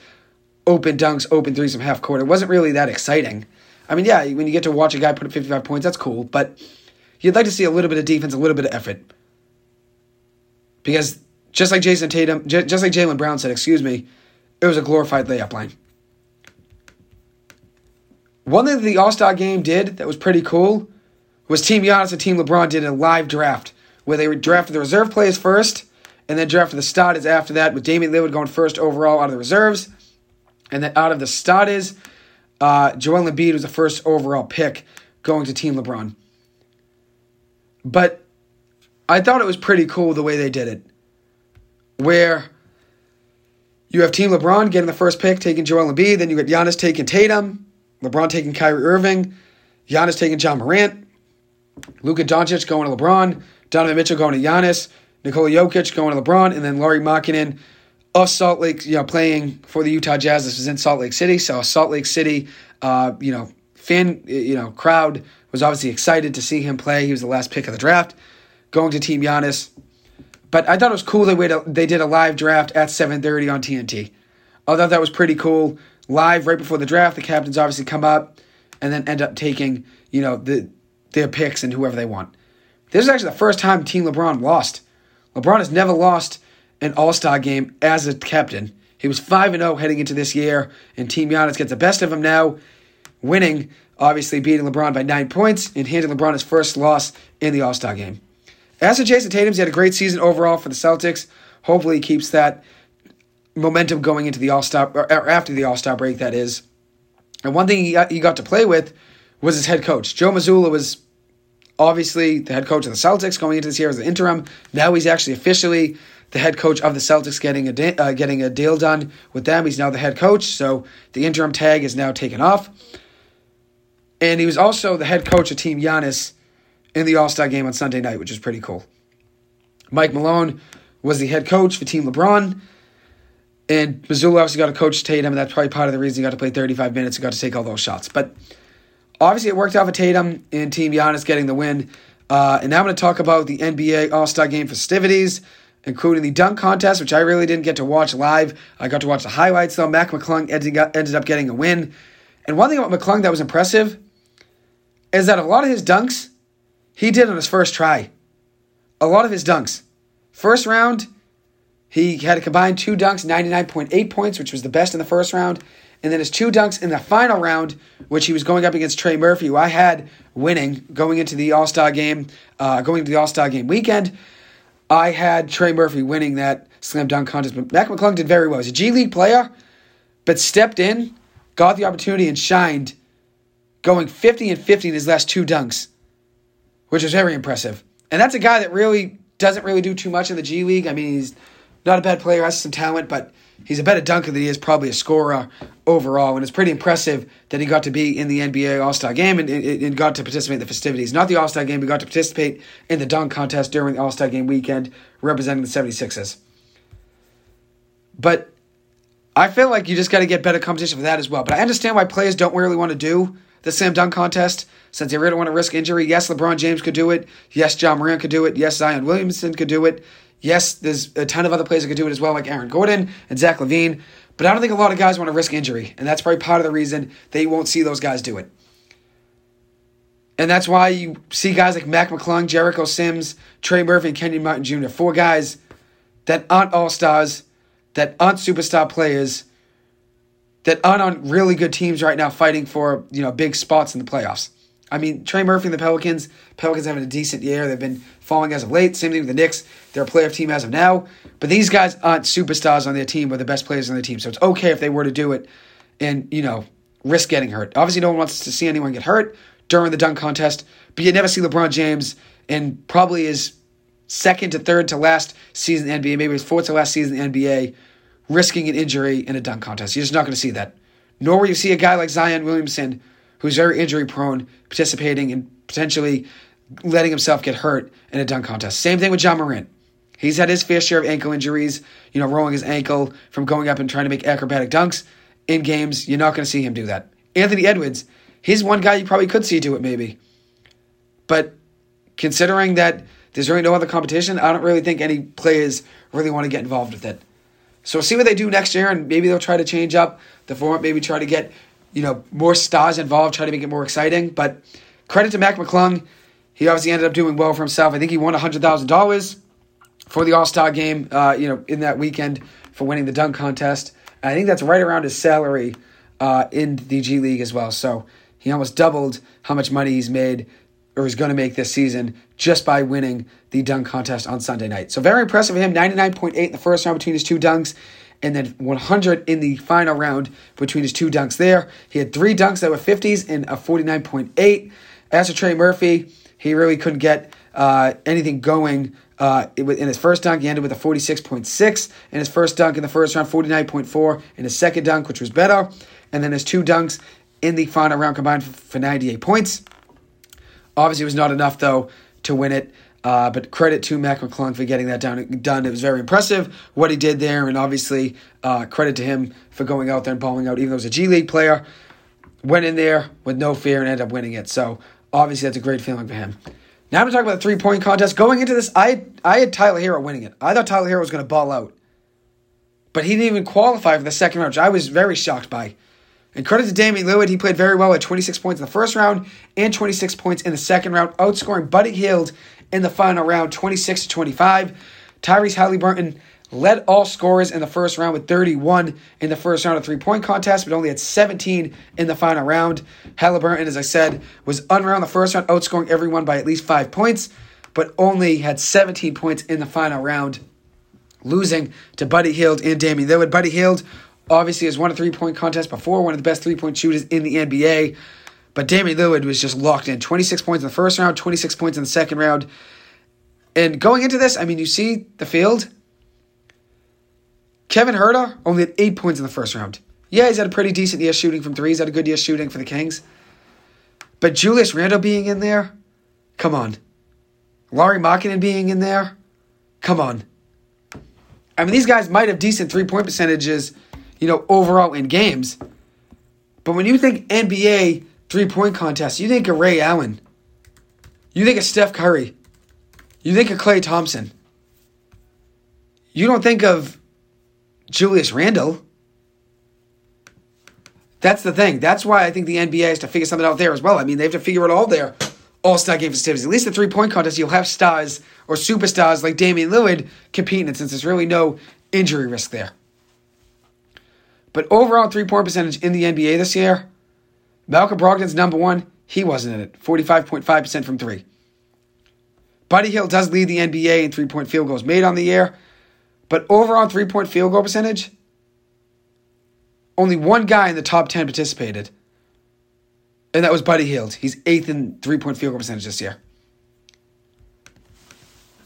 [SPEAKER 1] open dunks, open threes from half court. It wasn't really that exciting. I mean, yeah, when you get to watch a guy put up 55 points, that's cool, but you'd like to see a little bit of defense, a little bit of effort. Because just like Jayson Tatum, just like Jaylen Brown said, excuse me, it was a glorified layup line. One thing that the All Star game did that was pretty cool was Team Giannis and Team LeBron did a live draft where they drafted the reserve players first and then drafted the starters after that with Damian Lillard going first overall out of the reserves. And then out of the starters, uh, Joel Embiid was the first overall pick going to Team LeBron. But I thought it was pretty cool the way they did it. Where you have Team LeBron getting the first pick, taking Joel Embiid, then you got Giannis taking Tatum, LeBron taking Kyrie Irving, Giannis taking Ja Morant, Luka Doncic going to LeBron, Donovan Mitchell going to Giannis, Nikola Jokic going to LeBron, and then Lauri Markkanen of Salt Lake, you know, playing for the Utah Jazz. This was in Salt Lake City, so Salt Lake City, uh, you know, fan, you know, crowd was obviously excited to see him play. He was the last pick of the draft, going to Team Giannis. But I thought it was cool they they did a live draft at 7:30 on TNT. I thought that was pretty cool. Live right before the draft, the captains obviously come up and then end up taking, you know, the their picks and whoever they want. This is actually the first time Team LeBron lost. LeBron has never lost an All Star game as a captain. He was 5 0 heading into this year, and Team Giannis gets the best of him now, winning, obviously beating LeBron by nine points and handing LeBron his first loss in the All Star game. As for Jayson Tatum, he had a great season overall for the Celtics. Hopefully, he keeps that momentum going into the All Star, or after the All Star break, that is. And one thing he got, he got to play with was his head coach. Joe Mazzulla was obviously the head coach of the Celtics going into this year as an interim. Now he's actually officially the head coach of the Celtics, getting a de- uh, getting a deal done with them. He's now the head coach, so the interim tag is now taken off. And he was also the head coach of Team Giannis in the All Star game on Sunday night, which is pretty cool. Mike Malone was the head coach for Team LeBron. And Mazzulla obviously got to coach Tatum, and that's probably part of the reason he got to play 35 minutes and got to take all those shots. But obviously, it worked out for Tatum and Team Giannis getting the win. Uh, and now I'm going to talk about the NBA All Star Game festivities, including the dunk contest, which I really didn't get to watch live. I got to watch the highlights, though. Mac McClung ended up getting a win. And one thing about McClung that was impressive is that a lot of his dunks he did on his first try. A lot of his dunks. First round, he had a combined two dunks, 99.8 points, which was the best in the first round. And then his two dunks in the final round, which he was going up against Trey Murphy, who I had winning going into the All Star game, uh, going into the All Star game weekend. I had Trey Murphy winning that slam dunk contest. But Mac McClung did very well. He's a G League player, but stepped in, got the opportunity, and shined, going 50 and 50 in his last two dunks, which was very impressive. And that's a guy that really doesn't really do too much in the G League. I mean, he's not a bad player, has some talent, but he's a better dunker than he is probably a scorer overall. And it's pretty impressive that he got to be in the NBA All Star game and, and, and, got to participate in the festivities. Not the All Star game, he got to participate in the dunk contest during the All Star game weekend representing the 76ers. But I feel like you just got to get better competition for that as well. But I understand why players don't really want to do the slam dunk contest since they really don't want to risk injury. Yes, LeBron James could do it. Yes, Ja Morant could do it. Yes, Zion Williamson could do it. Yes, there's a ton of other players that could do it as well, like Aaron Gordon and Zach LaVine. But I don't think a lot of guys want to risk injury, and that's probably part of the reason they won't see those guys do it. And that's why you see guys like Mac McClung, Jericho Sims, Trey Murphy, and Kenyon Martin Jr. Four guys that aren't all stars, that aren't superstar players, that aren't on really good teams right now fighting for you know big spots in the playoffs. I mean, Trey Murphy and the Pelicans. Pelicans having a decent year. They've been falling as of late. Same thing with the Knicks. They're a playoff team as of now. But these guys aren't superstars on their team or the best players on their team. So it's okay if they were to do it and, you know, risk getting hurt. Obviously, no one wants to see anyone get hurt during the dunk contest. But you never see LeBron James and probably his second to third to last season NBA, maybe his fourth to last season NBA, risking an injury in a dunk contest. You're just not going to see that. Nor will you see a guy like Zion Williamson – who's very injury prone, participating and potentially letting himself get hurt in a dunk contest. Same thing with Ja Morant. He's had his fair share of ankle injuries, you know, rolling his ankle from going up and trying to make acrobatic dunks in games. You're not going to see him do that. Anthony Edwards, he's one guy you probably could see do it maybe. But considering that there's really no other competition, I don't really think any players really want to get involved with it. So we'll see what they do next year, and maybe they'll try to change up the format, maybe try to get you know, more stars involved, try to make it more exciting. But credit to Mac McClung. He obviously ended up doing well for himself. I think he won $100,000 for the All Star game, uh, you know, in that weekend for winning the dunk contest. And I think that's right around his salary uh, in the G League as well. So he almost doubled how much money he's made or is going to make this season just by winning the dunk contest on Sunday night. So very impressive of him. 99.8 in the first round between his two dunks and then 100 in the final round between his two dunks there. He had three dunks that were 50s and a 49.8. As for Trey Murphy, he really couldn't get uh, anything going. Uh, in his first dunk, he ended with a 46.6. In his first dunk in the first round, 49.4. In his second dunk, which was better. And then his two dunks in the final round combined for 98 points. Obviously, it was not enough, though, to win it. Uh, but credit to Mac McClung for getting that down, done. It was very impressive what he did there, and obviously uh, credit to him for going out there and balling out, even though he was a G League player. Went in there with no fear and ended up winning it. So obviously that's a great feeling for him. Now I'm going to talk about the three point contest. Going into this, I I had Tyler Herro winning it. I thought Tyler Herro was going to ball out, but he didn't even qualify for the second round, which I was very shocked by. And credit to Damian Lillard, he played very well at 26 points in the first round and 26 points in the second round, outscoring Buddy Hield in the final round, 26 to 25. Tyrese Halliburton led all scorers in the first round with 31 in the first round of three point contest, but only had 17 in the final round. Halliburton, as I said, was in the first round, outscoring everyone by at least five points, but only had 17 points in the final round, losing to Buddy Hield and Damian Lillard. Buddy Hield obviously has won a three point contest before, one of the best three point shooters in the NBA. But Damian Lillard was just locked in. 26 points in the first round, 26 points in the second round. And going into this, I mean, you see the field. Kevin Huerter only had eight points in the first round. Yeah, he's had a pretty decent year shooting from three. He's had a good year shooting for the Kings. But Julius Randle being in there, come on. Lauri Markkanen being in there, come on. I mean, these guys might have decent three point percentages, you know, overall in games. But when you think NBA three point contest, you think of Ray Allen. You think of Steph Curry. You think of Klay Thompson. You don't think of Julius Randle. That's the thing. That's why I think the NBA has to figure something out there as well. I mean, they have to figure it all there. All star game festivities. At least the three point contest, you'll have stars or superstars like Damian Lillard competing since there's really no injury risk there. But overall three point percentage in the NBA this year, Malcolm Brogdon's number one. He wasn't in it. 45.5% from three. Buddy Hield does lead the NBA in three point field goals made on the year. But overall three point field goal percentage, only one guy in the top 10 participated. And that was Buddy Hield. He's eighth in three point field goal percentage this year.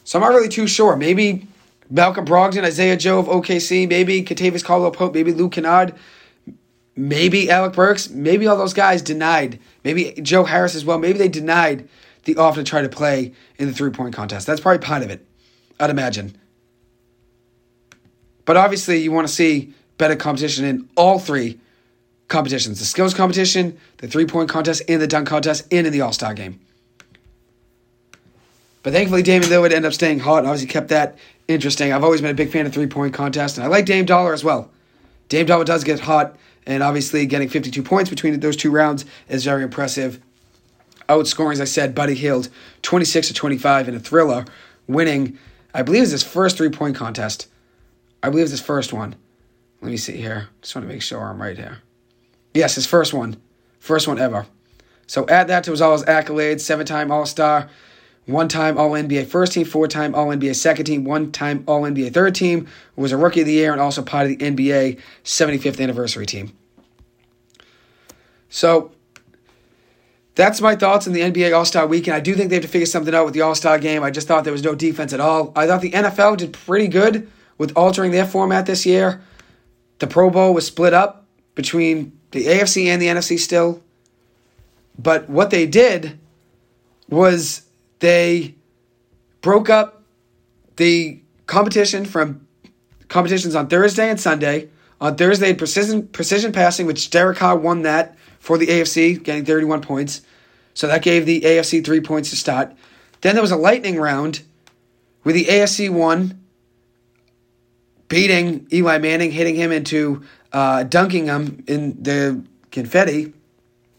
[SPEAKER 1] So I'm not really too sure. Maybe Malcolm Brogdon, Isaiah Joe of OKC, maybe Kentavious Caldwell Pope, maybe Luke Kennard, maybe Alec Burks, maybe all those guys denied. Maybe Joe Harris as well. Maybe they denied the to try to play in the three point contest. That's probably part of it, I'd imagine. But obviously, you want to see better competition in all three competitions the skills competition, the three point contest, and the dunk contest, and in the All Star game. But thankfully, Damian Lillard ended up staying hot and obviously kept that interesting. I've always been a big fan of three point contest, and I like Dame Dolla as well. Dame Dolla does get hot, and obviously getting 52 points between those two rounds is very impressive. Outscoring, as I said, Buddy Hield 26 to 25 in a thriller, winning, I believe, is his first three point contest. I believe it's his first one. Let me see here. Just want to make sure I'm right here. Yes, his first one. First one ever. So add that to his all his accolades, seven time All Star, one time All NBA first team, four time All NBA second team, one time All NBA third team, was a rookie of the year and also part of the NBA 75th anniversary team. So that's my thoughts on the NBA All Star weekend. I do think they have to figure something out with the All Star game. I just thought there was no defense at all. I thought the NFL did pretty good with altering their format this year. The Pro Bowl was split up between the AFC and the NFC still. But what they did was they broke up the competition from competitions on Thursday and Sunday. On Thursday, precision precision passing, which Derek Carr won that for the AFC, getting 31 points. So that gave the AFC three points to start. Then there was a lightning round where the AFC won, beating Eli Manning, hitting him into uh, dunking him in the confetti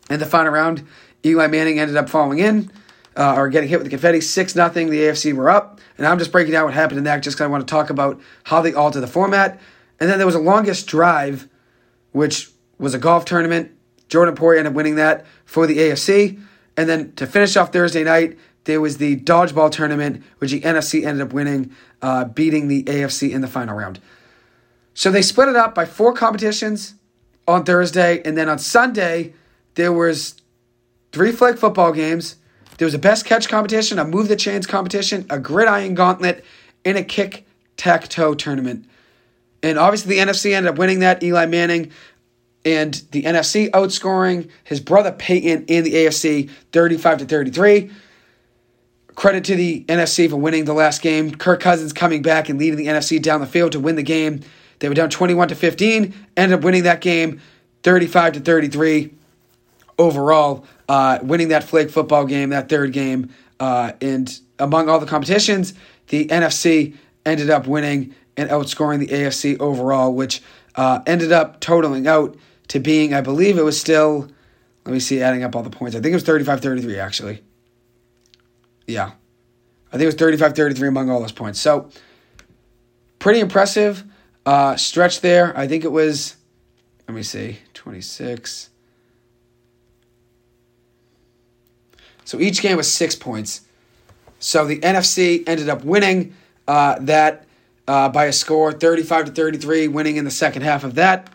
[SPEAKER 1] in the final round. Eli Manning ended up falling in uh, getting hit with the confetti. 6 nothing. The AFC were up. And I'm just breaking down what happened in that just because I want to talk about how they altered the format. And then there was a longest drive, which was a golf tournament. Jordan Poyer ended up winning that for the AFC. And then to finish off Thursday night, there was the dodgeball tournament, which the NFC ended up winning, uh, beating the AFC in the final round. So they split it up by four competitions on Thursday, and then on Sunday there was three flag football games. There was a best catch competition, a move the chains competition, a gridiron gauntlet, and a kick tac toe tournament. And obviously the NFC ended up winning that. Eli Manning and the NFC outscoring his brother Peyton in the AFC 35 to 33. Credit to the NFC for winning the last game. Kirk Cousins coming back and leading the NFC down the field to win the game. They were down 21 to 15, ended up winning that game 35 to 33 overall, uh, winning that flag football game, that third game. Uh, and among all the competitions, the NFC ended up winning and outscoring the AFC overall, which uh, ended up totaling out to being, I believe it was still, let me see, adding up all the points. I think it was 35 33, actually. Yeah. I think it was 35 33 among all those points. So, pretty impressive uh, stretch there. I think it was, let me see, 26. So each game was six points. So the NFC ended up winning uh, that uh, by a score 35 to 33, winning in the second half of that.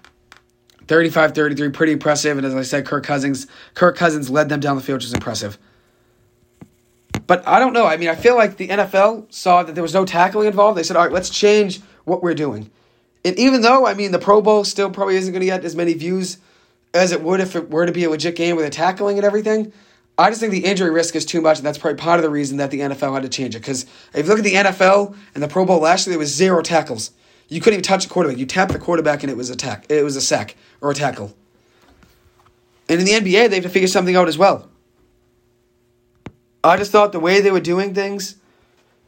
[SPEAKER 1] 35-33, pretty impressive. And as I said, Kirk Cousins, Kirk Cousins led them down the field, which is impressive. But I don't know. I mean, I feel like the NFL saw that there was no tackling involved. They said, all right, let's change what we're doing. And even though, I mean, the Pro Bowl still probably isn't going to get as many views as it would if it were to be a legit game with a tackling and everything, I just think the injury risk is too much, and that's probably part of the reason that the NFL had to change it. Because if you look at the NFL and the Pro Bowl last year, there was zero tackles. You couldn't even touch a quarterback. You tapped the quarterback, and it was a tack. It was a sack or a tackle. And in the NBA, they have to figure something out as well. I just thought the way they were doing things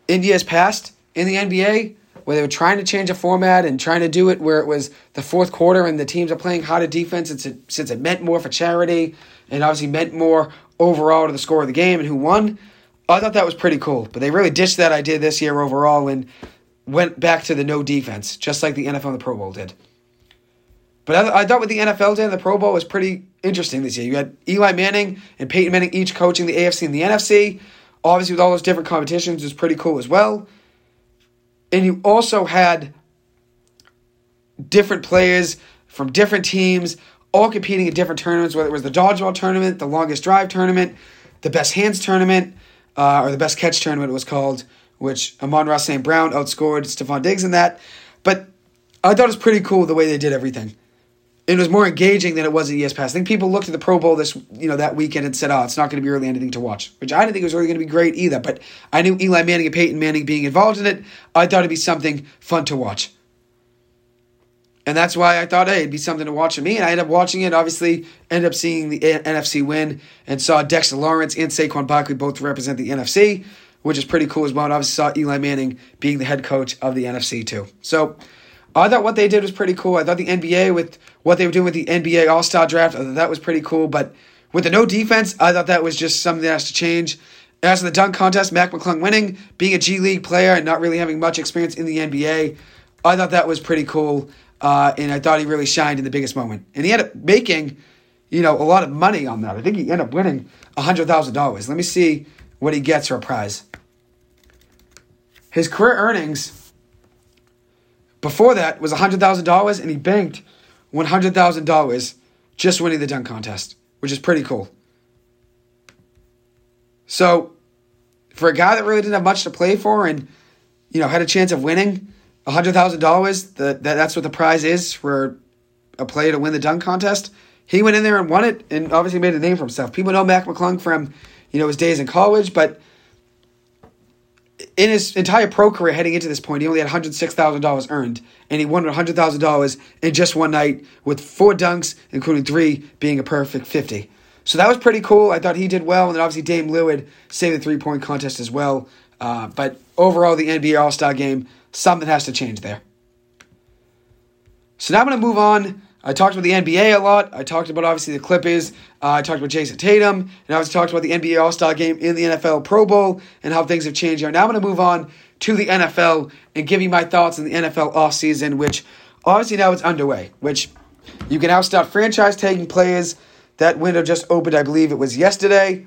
[SPEAKER 1] in years past in the NBA, where they were trying to change a format and trying to do it where it was the fourth quarter and the teams are playing harder defense since it, since it meant more for charity and obviously meant more overall to the score of the game and who won. I thought that was pretty cool. But they really ditched that idea this year overall and went back to the no defense, just like the NFL and the Pro Bowl did. But I, I thought what the NFL did in the Pro Bowl was pretty interesting this year. You had Eli Manning and Peyton Manning each coaching the AFC and the NFC. Obviously, with all those different competitions, was pretty cool as well. And you also had different players from different teams all competing in different tournaments, whether it was the dodgeball tournament, the longest drive tournament, the best hands tournament, uh, or the best catch tournament it was called, which Amon-Ra St. Brown outscored Stefon Diggs in that. But I thought it was pretty cool the way they did everything. It was more engaging than it was in years past. I think people looked at the Pro Bowl this, you know, that weekend and said, "Oh, it's not going to be really anything to watch," which I didn't think it was really going to be great either. But I knew Eli Manning and Peyton Manning being involved in it. I thought it'd be something fun to watch, and that's why I thought, hey, it'd be something to watch me. And I ended up watching it. Obviously, ended up seeing the NFC win and saw Dexter Lawrence and Saquon Barkley both represent the NFC, which is pretty cool as well. And obviously saw Eli Manning being the head coach of the NFC too. So I thought what they did was pretty cool. I thought the NBA with what they were doing with the NBA All Star Draft, that was pretty cool. But with the no defense, I thought that was just something that has to change. As for the dunk contest, Mac McClung winning, being a G League player and not really having much experience in the NBA, I thought that was pretty cool. Uh, and I thought he really shined in the biggest moment. And he ended up making, you know, a lot of money on that. I think he ended up winning $100,000. Let me see what he gets for a prize. His career earnings before that was $100,000 and he banked $100,000 just winning the dunk contest, which is pretty cool. So, for a guy that really didn't have much to play for and, you know, had a chance of winning $100,000, that, that's what the prize is for a player to win the dunk contest. He went in there and won it and obviously made a name for himself. People know Mac McClung from, you know, his days in college, but in his entire pro career heading into this point, he only had $106,000 earned, and he won $100,000 in just one night with four dunks, including three being a perfect 50. So that was pretty cool. I thought he did well, and then obviously Dame Lillard saved the three point contest as well. Uh, but overall, the NBA All Star game, something has to change there. So now I'm going to move on I talked about the NBA a lot. I talked about obviously the Clippers. Uh, I talked about Jayson Tatum, and I was talked about the NBA All Star Game in the NFL Pro Bowl and how things have changed here. Now I'm going to move on to the NFL and give you my thoughts on the NFL offseason, which obviously now it's underway. Which you can now start franchise taking players. That window just opened, I believe it was yesterday.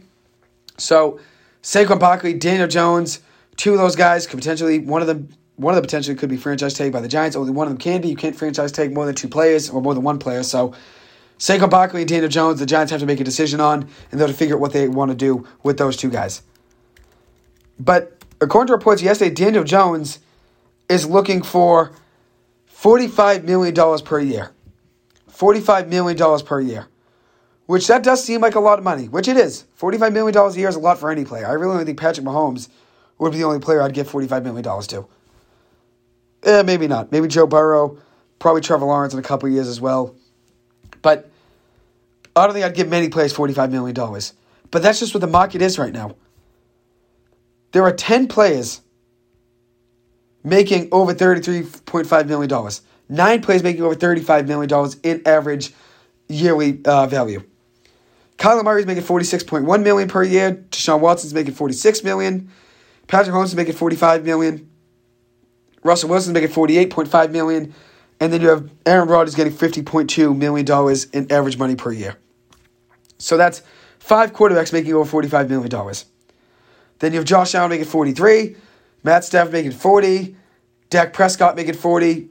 [SPEAKER 1] So Saquon Barkley, Daniel Jones, two of those guys could potentially one of them one of them potentially could be franchise tagged by the Giants. Only one of them can be. You can't franchise tag more than two players or more than one player. So Saquon Barkley and Daniel Jones, the Giants have to make a decision on, and they'll have to figure out what they want to do with those two guys. But according to reports yesterday, Daniel Jones is looking for $45 million per year. $45 million per year. Which that does seem like a lot of money, which it is. $45 million a year is a lot for any player. I really only think Patrick Mahomes would be the only player I'd give $45 million to. Eh, maybe not. Maybe Joe Burrow, probably Trevor Lawrence in a couple years as well. But I don't think I'd give many players $45 million. But that's just what the market is right now. There are 10 players making over $33.5 million. Nine players making over $35 million in average yearly uh, value. Kyler Murray's making 46.1 million per year. Deshaun Watson's making 46 million. Patrick Mahomes is making $45 million. Russell Wilson's making forty-eight point five million, and then you have Aaron Rodgers getting fifty point two million dollars in average money per year. So that's five quarterbacks making over forty-five million dollars. Then you have Josh Allen making forty-three, Matt Stafford making forty, Dak Prescott making forty,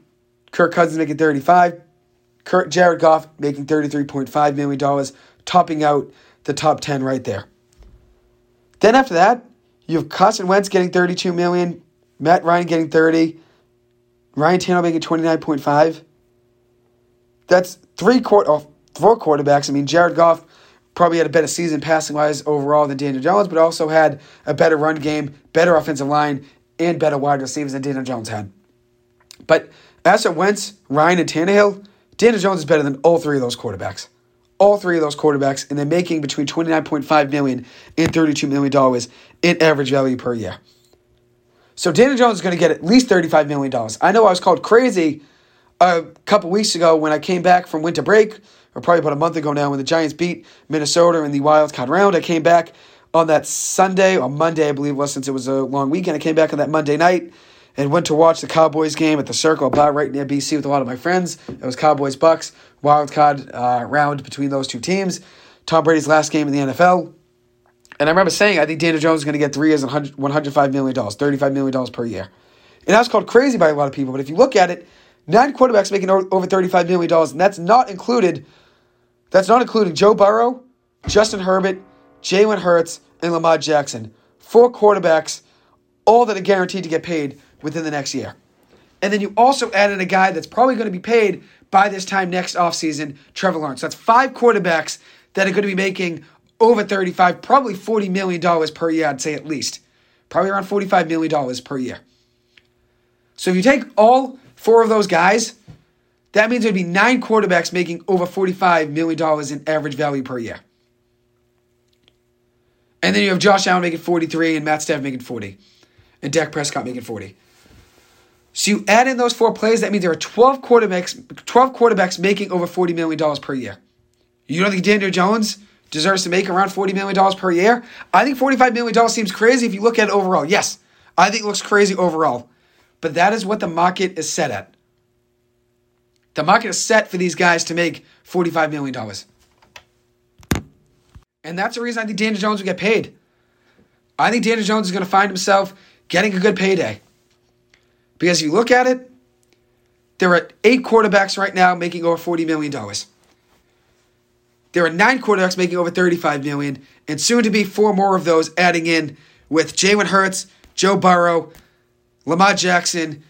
[SPEAKER 1] Kirk Cousins making thirty-five, Kurt Jared Goff making thirty-three point five million dollars, topping out the top ten right there. Then after that, you have Carson Wentz getting thirty-two million, Matt Ryan getting 30. Ryan Tannehill making 29.5. That's three quarter, oh, four quarterbacks. I mean, Jared Goff probably had a better season passing wise overall than Daniel Jones, but also had a better run game, better offensive line, and better wide receivers than Daniel Jones had. But as for Wentz, Ryan, and Tannehill, Daniel Jones is better than all three of those quarterbacks. All three of those quarterbacks, and they're making between $29.5 million and $32 million in average value per year. So Daniel Jones is going to get at least $35 million. I know I was called crazy a couple weeks ago when I came back from winter break, or probably about a month ago now, when the Giants beat Minnesota in the wild card round. I came back on that Sunday or Monday, I believe was, since it was a long weekend. I came back on that Monday night and went to watch the Cowboys game at the Circle Bar right near BC with a lot of my friends. It was Cowboys Bucks wild card uh, round between those two teams. Tom Brady's last game in the NFL. And I remember saying, I think Daniel Jones is going to get three years and $105 million, $35 million per year. And that was called crazy by a lot of people. But if you look at it, nine quarterbacks making over $35 million, and that's not included, that's not including Joe Burrow, Justin Herbert, Jalen Hurts, and Lamar Jackson. Four quarterbacks, all that are guaranteed to get paid within the next year. And then you also added a guy that's probably going to be paid by this time next offseason, Trevor Lawrence. So that's five quarterbacks that are going to be making over 35, probably $40 million per year, I'd say at least. Probably around $45 million per year. So if you take all four of those guys, that means there'd be nine quarterbacks making over $45 million in average value per year. And then you have Josh Allen making 43 and Matt Stafford making 40. And Dak Prescott making 40. So you add in those four plays, that means there are 12 quarterbacks, 12 quarterbacks making over $40 million per year. You don't think Daniel Jones deserves to make around $40 million per year. I think $45 million seems crazy if you look at it overall. Yes, I think it looks crazy overall. But that is what the market is set at. The market is set for these guys to make $45 million. And that's the reason I think Daniel Jones will get paid. I think Daniel Jones is going to find himself getting a good payday. Because if you look at it, there are eight quarterbacks right now making over $40 million. There are nine quarterbacks making over 35 million, and soon to be four more of those adding in with Jalen Hurts, Joe Burrow, Lamar Jackson,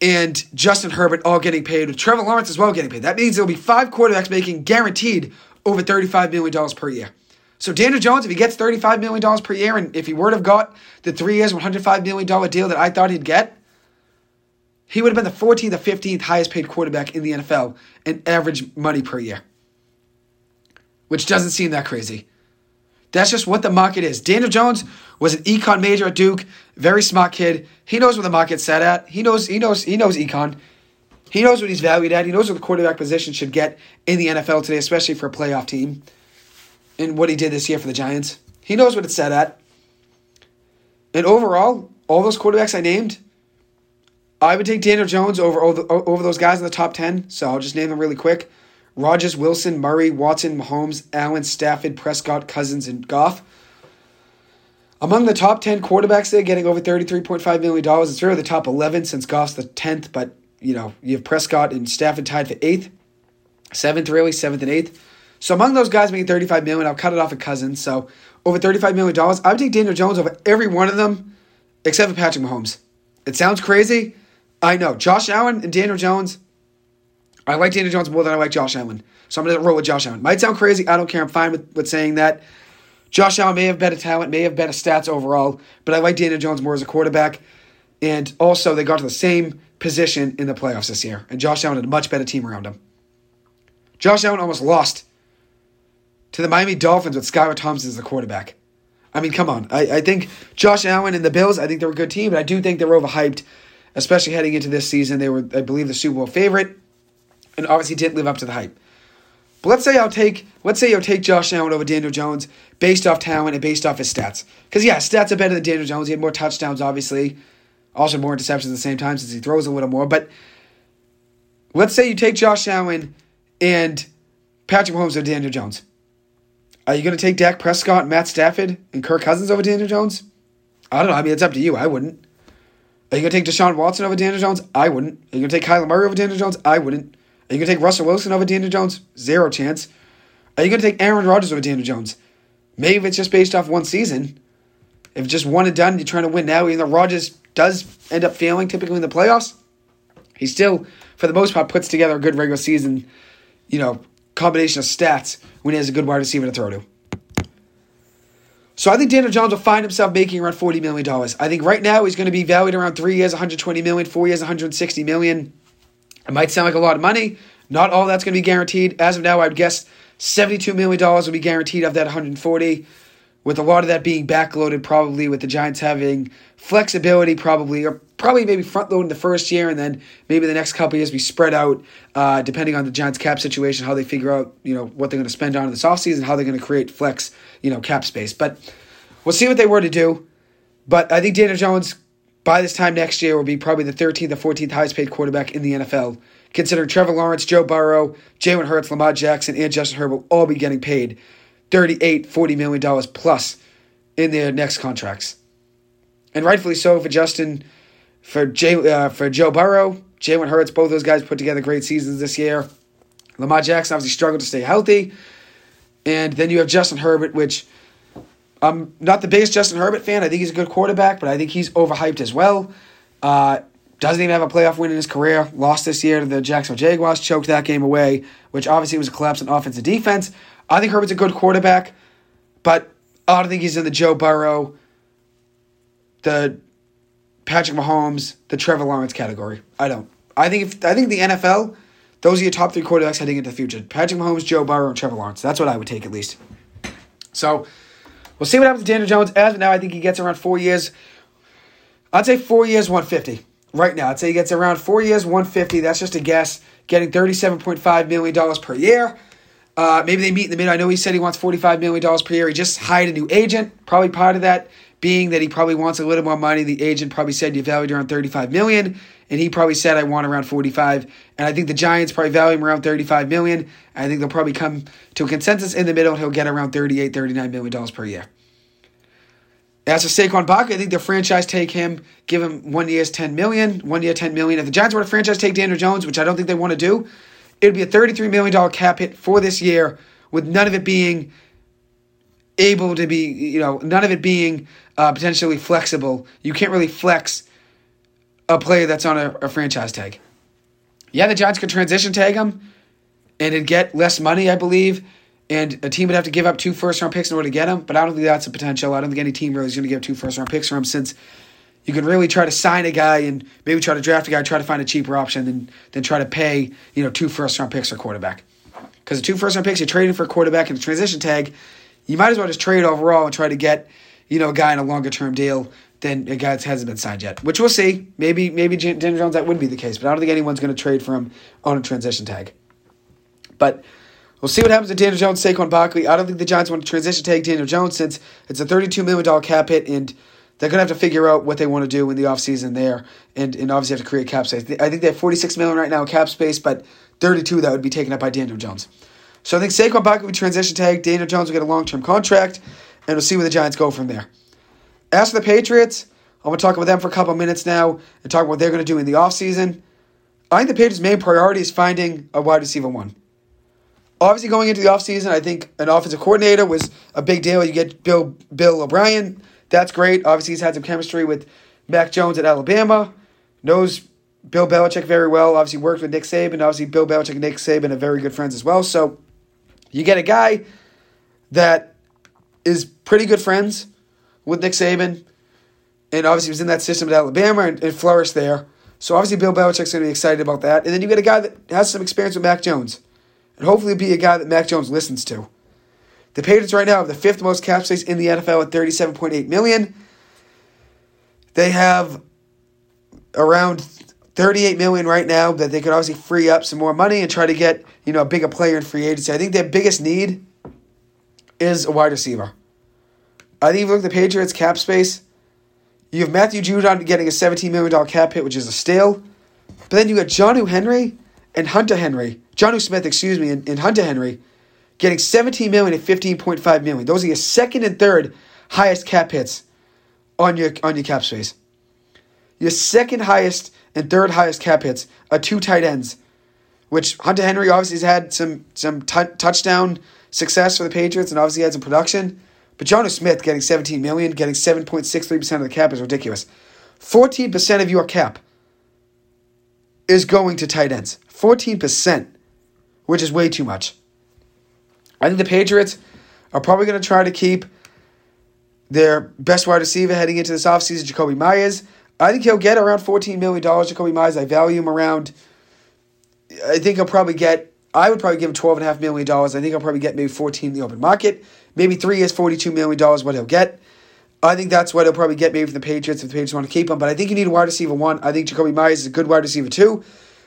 [SPEAKER 1] and Justin Herbert all getting paid, with Trevor Lawrence as well getting paid. That means there'll be five quarterbacks making guaranteed over $35 million per year. So Daniel Jones, if he gets $35 million per year, and if he would have got the three years, $105 million deal that I thought he'd get, he would have been the 14th or 15th highest paid quarterback in the NFL in average money per year which doesn't seem that crazy. That's just what the market is. Daniel Jones was an econ major at Duke, very smart kid. He knows where the market's set at. He knows he knows he knows econ. He knows what he's valued at. He knows what the quarterback position should get in the NFL today, especially for a playoff team. And what he did this year for the Giants. He knows what it's set at. And overall, all those quarterbacks I named, I would take Daniel Jones over over those guys in the top 10. So I'll just name them really quick. Rodgers, Wilson, Murray, Watson, Mahomes, Allen, Stafford, Prescott, Cousins, and Goff. Among the top 10 quarterbacks they're getting over $33.5 million, it's really the top 11 since Goff's the 10th, but, you know, you have Prescott and Stafford tied for 8th. 7th, really, 7th and 8th. So among those guys making 35 million, I'll cut it off at Cousins. So over $35 million, I would take Daniel Jones over every one of them except for Patrick Mahomes. It sounds crazy. I know. Josh Allen and Daniel Jones, I like Daniel Jones more than I like Josh Allen. So I'm going to roll with Josh Allen. Might sound crazy. I don't care. I'm fine with, with saying that. Josh Allen may have better talent, may have better stats overall, but I like Daniel Jones more as a quarterback. And also, they got to the same position in the playoffs this year, and Josh Allen had a much better team around him. Josh Allen almost lost to the Miami Dolphins with Skylar Thompson as the quarterback. I mean, come on. I, I think Josh Allen and the Bills, I think they're a good team, but I do think they're overhyped, especially heading into this season. They were, I believe, the Super Bowl favorite and obviously didn't live up to the hype. But let's say I'll take let's say you'll take Josh Allen over Daniel Jones based off talent and based off his stats. Because yeah, stats are better than Daniel Jones. He had more touchdowns, obviously, also more interceptions at the same time since he throws a little more. But let's say you take Josh Allen and Patrick Mahomes over Daniel Jones. Are you going to take Dak Prescott, Matt Stafford, and Kirk Cousins over Daniel Jones? I don't know. I mean, it's up to you. I wouldn't. Are you going to take Deshaun Watson over Daniel Jones? I wouldn't. Are you going to take Kyler Murray over Daniel Jones? I wouldn't. Are you going to take Russell Wilson over Daniel Jones? Zero chance. Are you going to take Aaron Rodgers over Daniel Jones? Maybe if it's just based off one season. If just one and done, you're trying to win now, even though Rodgers does end up failing typically in the playoffs, he still, for the most part, puts together a good regular season, you know, combination of stats when he has a good wide receiver to throw to. So I think Daniel Jones will find himself making around $40 million. I think right now he's going to be valued around three years, 120 million, four years, $160 million. It might sound like a lot of money. Not all that's going to be guaranteed. As of now, I would guess $72 million will be guaranteed of that 140 with a lot of that being backloaded probably with the Giants having flexibility probably or probably maybe front loading the first year and then maybe the next couple years be spread out uh, depending on the Giants cap situation how they figure out you know what they're going to spend on in this offseason how they're going to create flex you know cap space but we'll see what they were to do but I think Daniel Jones by this time next year will be probably the 13th or 14th highest paid quarterback in the NFL considering Trevor Lawrence, Joe Burrow, Jalen Hurts, Lamar Jackson, and Justin Herbert will all be getting paid 38 $40 million plus in their next contracts. And rightfully so for Justin, for Jay, uh, for Joe Burrow, Jalen Hurts, both those guys put together great seasons this year. Lamar Jackson obviously struggled to stay healthy. And then you have Justin Herbert, which I'm not the biggest Justin Herbert fan. I think he's a good quarterback, but I think he's overhyped as well. Uh, doesn't even have a playoff win in his career. Lost this year to the Jacksonville Jaguars. Choked that game away, which obviously was a collapse in offense and defense. I think Herbert's a good quarterback, but I don't think he's in the Joe Burrow, the Patrick Mahomes, the Trevor Lawrence category. I don't. I think if I think the NFL, those are your top three quarterbacks heading into the future: Patrick Mahomes, Joe Burrow, and Trevor Lawrence. That's what I would take at least. So we'll see what happens to Daniel Jones. As of now, I think he gets around four years. I'd say four years, one fifty right now. I'd say he gets around four years, 150. That's just a guess. Getting $37.5 million per year. Uh, maybe they meet in the middle. I know he said he wants $45 million per year. He just hired a new agent. Probably part of that being that he probably wants a little more money. The agent probably said you valued around 35 million, and he probably said I want around 45. And I think the Giants probably value him around 35 million. I think they'll probably come to a consensus in the middle, and he'll get around 38, 39 million dollars per year. As for Saquon Barkley, I think the franchise take him, give him one year's ten million, one year ten million. If the Giants were to franchise take Daniel Jones, which I don't think they want to do, it would be a thirty-three million dollar cap hit for this year, with none of it being able to be, you know, none of it being uh, potentially flexible. You can't really flex a player that's on a, a franchise tag. Yeah, the Giants could transition tag him, and it'd get less money, I believe and a team would have to give up two first round picks in order to get him. But I don't think that's a potential. I don't think any team really is going to give up two first round picks for him since you can really try to sign a guy and maybe try to draft a guy, try to find a cheaper option than than try to pay you know two first round picks for quarterback. Because the two first round picks you're trading for a quarterback and the transition tag, you might as well just trade overall and try to get you know a guy in a longer term deal a guy hasn't been signed yet, which we'll see. Maybe maybe Daniel Jones that would be the case, but I don't think anyone's going to trade for him on a transition tag. But we'll see what happens to Daniel Jones, Saquon Barkley. I don't think the Giants want to transition tag Daniel Jones since it's a $32 million cap hit and they're going to have to figure out what they want to do in the offseason there and, and obviously have to create cap space. I think they have 46 million right now in cap space, but 32 that would be taken up by Daniel Jones. So I think Saquon Barkley would transition tag. Daniel Jones will get a long term contract, and we'll see where the Giants go from there. As for the Patriots, I'm going to talk about them for a couple minutes now and talk about what they're going to do in the offseason. I think the Patriots' main priority is finding a wide receiver one. Obviously, going into the offseason, I think an offensive coordinator was a big deal. You get Bill Bill O'Brien. That's great. Obviously, he's had some chemistry with Mac Jones at Alabama. Knows Bill Belichick very well. Obviously, worked with Nick Saban. Obviously, Bill Belichick and Nick Saban are very good friends as well. So, you get a guy that is pretty good friends with Nick Saban, and obviously he was in that system at Alabama and, and flourished there. So obviously, Bill Belichick's going to be excited about that. And then you get a guy that has some experience with Mac Jones, and hopefully be a guy that Mac Jones listens to. The Patriots right now have the fifth most cap space in the NFL at thirty-seven point eight million. They have around 38 million right now that they could obviously free up some more money and try to get, you know, a bigger player in free agency. I think their biggest need is a wide receiver. I think if you look at the Patriots cap space, you have Matthew Judon getting a $17 million cap hit, which is a steal. But then you got Jonnu Henry and Hunter Henry, Jonnu Smith, excuse me, and, and Hunter Henry getting 17 million and 15.5 million. Those are your second and third highest cap hits on your on your cap space. Your second highest and third highest cap hits are two tight ends, which Hunter Henry obviously has had some some t- touchdown success for the Patriots and obviously had some production. But Jonnu Smith getting 17 million, getting 7.63% of the cap is ridiculous. 14% of your cap is going to tight ends. 14%, which is way too much. I think the Patriots are probably going to try to keep their best wide receiver heading into this offseason, Jakobi Meyers. I think he'll get around $14 million, Jakobi Meyers. I value him around, I think he'll probably get, I would probably give him $12.5 million. I think he'll probably get maybe 14 in the open market. Maybe three years, $42 million, what he'll get. I think that's what he'll probably get maybe from the Patriots if the Patriots want to keep him. But I think you need a wide receiver one. I think Jakobi Meyers is a good wide receiver two.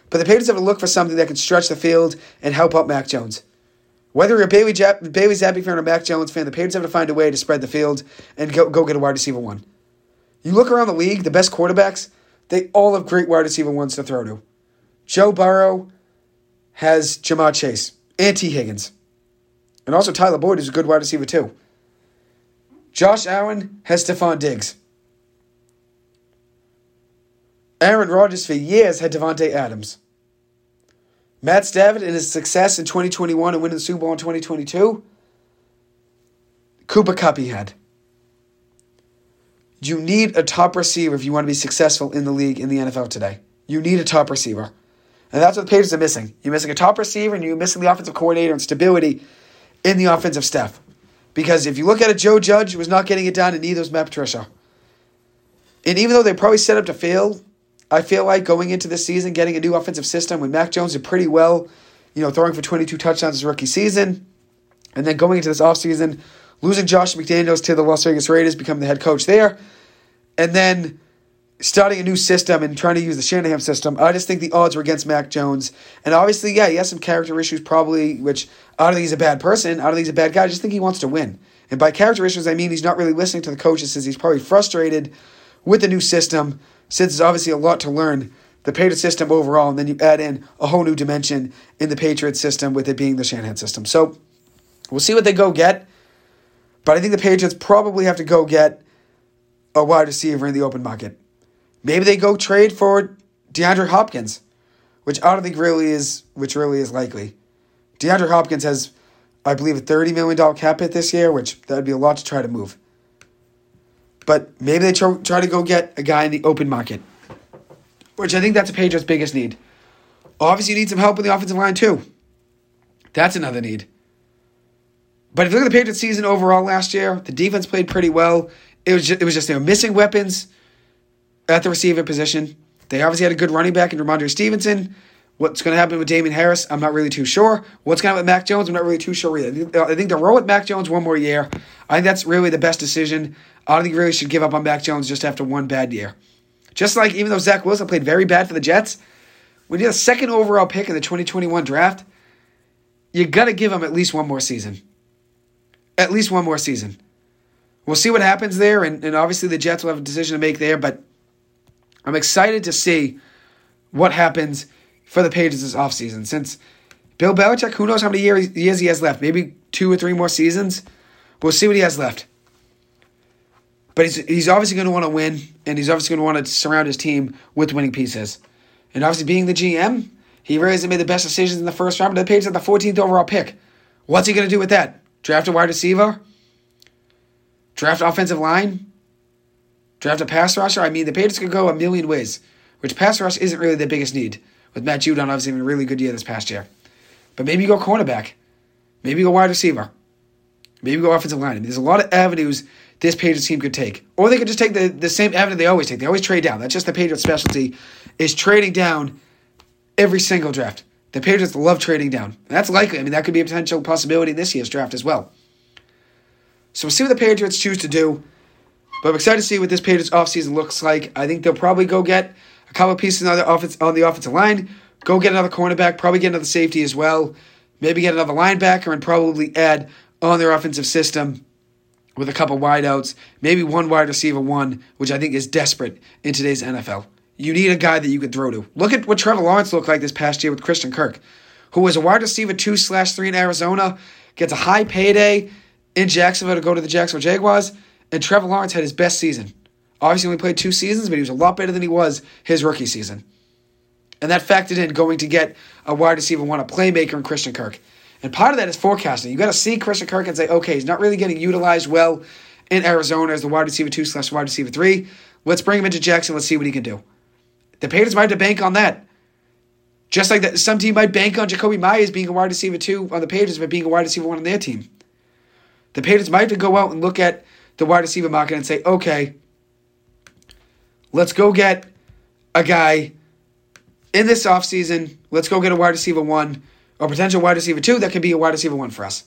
[SPEAKER 1] But the Patriots have to look for something that can stretch the field and help out Mac Jones. Whether you're a Bailey, Jap- Bailey Zappe fan or Mac Jones fan, the Patriots have to find a way to spread the field and go, go get a wide receiver one. You look around the league, the best quarterbacks, they all have great wide receiver ones to throw to. Joe Burrow has Ja'Marr Chase and Tee Higgins. And also Tyler Boyd is a good wide receiver too. Josh Allen has Stefon Diggs. Aaron Rodgers for years had Davante Adams. Matt Stafford and his success in 2021 and winning the Super Bowl in 2022. Cooper Kupp he had. You need a top receiver if you want to be successful in the league in the NFL today. You need a top receiver. And that's what the Patriots are missing. You're missing a top receiver and you're missing the offensive coordinator and stability in the offensive staff. Because if you look at it, Joe Judge was not getting it done, and neither was Matt Patricia. And even though they probably set up to fail, I feel like going into this season, getting a new offensive system when Mac Jones did pretty well, you know, throwing for 22 touchdowns his rookie season. And then going into this offseason, losing Josh McDaniels to the Las Vegas Raiders, becoming the head coach there. And then starting a new system and trying to use the Shanahan system, I just think the odds were against Mac Jones. And obviously, yeah, he has some character issues, probably, which I don't think he's a bad person. I don't think he's a bad guy. I just think he wants to win. And by character issues, I mean he's not really listening to the coaches since he's probably frustrated with the new system since there's obviously a lot to learn the Patriot system overall, and then you add in a whole new dimension in the Patriot system with it being the Shanahan system. So we'll see what they go get. But I think the Patriots probably have to go get a wide receiver in the open market. Maybe they go trade for DeAndre Hopkins, which I don't think really is which really is likely. DeAndre Hopkins has, I believe, a $30 million cap hit this year, which that would be a lot to try to move. But maybe they try, try to go get a guy in the open market, which I think that's Patriots' biggest need. Obviously, you need some help with the offensive line, too. That's another need. But if you look at the Patriots' season overall last year, the defense played pretty well. It was just, it was just they were missing weapons at the receiver position. They obviously had a good running back in Rhamondre Stevenson, What's going to happen with Damien Harris? I'm not really too sure. What's going to happen with Mac Jones? I'm not really too sure either. Uh, I think they'll roll with Mac Jones one more year. I think that's really the best decision. I don't think really should give up on Mac Jones just after one bad year. Just like even though Zach Wilson played very bad for the Jets, when you're the second overall pick in the 2021 draft, you got to give him at least one more season. At least one more season. We'll see what happens there, and, and obviously the Jets will have a decision to make there, but I'm excited to see what happens for the Patriots this offseason. Since Bill Belichick, who knows how many years, he has left? Maybe two or three more seasons. We'll see what he has left. But he's, he's obviously going to want to win, and he's obviously going to want to surround his team with winning pieces. And obviously, being the GM, he really hasn't made the best decisions in the first round, but the Patriots had the 14th overall pick. What's he going to do with that? Draft a wide receiver? Draft offensive line? Draft a pass rusher? I mean, the Patriots could go a million ways, which pass rush isn't really the biggest need, with Matt Judon obviously having a really good year this past year. But maybe you go cornerback. Maybe you go wide receiver. Maybe go offensive line. I mean, there's a lot of avenues this Patriots team could take. Or they could just take the, the same avenue they always take. They always trade down. That's just the Patriots' specialty, is trading down every single draft. The Patriots love trading down. And that's likely. I mean, that could be a potential possibility in this year's draft as well. So we'll see what the Patriots choose to do. But I'm excited to see what this Patriots offseason looks like. I think they'll probably go get a couple pieces on the, offense, on the offensive line, go get another cornerback, probably get another safety as well, maybe get another linebacker, and probably add on their offensive system with a couple wideouts, maybe one wide receiver one, which I think is desperate in today's NFL. You need a guy that you can throw to. Look at what Trevor Lawrence looked like this past year with Christian Kirk, who was a wide receiver two slash three in Arizona, gets a high payday in Jacksonville to go to the Jacksonville Jaguars, and Trevor Lawrence had his best season. Obviously, only played two seasons, but he was a lot better than he was his rookie season. And that factored in going to get a wide receiver one, a playmaker in Christian Kirk. And part of that is forecasting. You got to see Christian Kirk and say, okay, he's not really getting utilized well in Arizona as the wide receiver two slash wide receiver three. Let's bring him into Jackson. Let's see what he can do. The Patriots might have to bank on that. Just like that, some team might bank on Jakobi Meyers being a wide receiver two on the Patriots, but being a wide receiver one on their team. The Patriots might have to go out and look at the wide receiver market and say, okay, let's go get a guy in this offseason. Let's go get a wide receiver one or potential wide receiver two that could be a wide receiver one for us.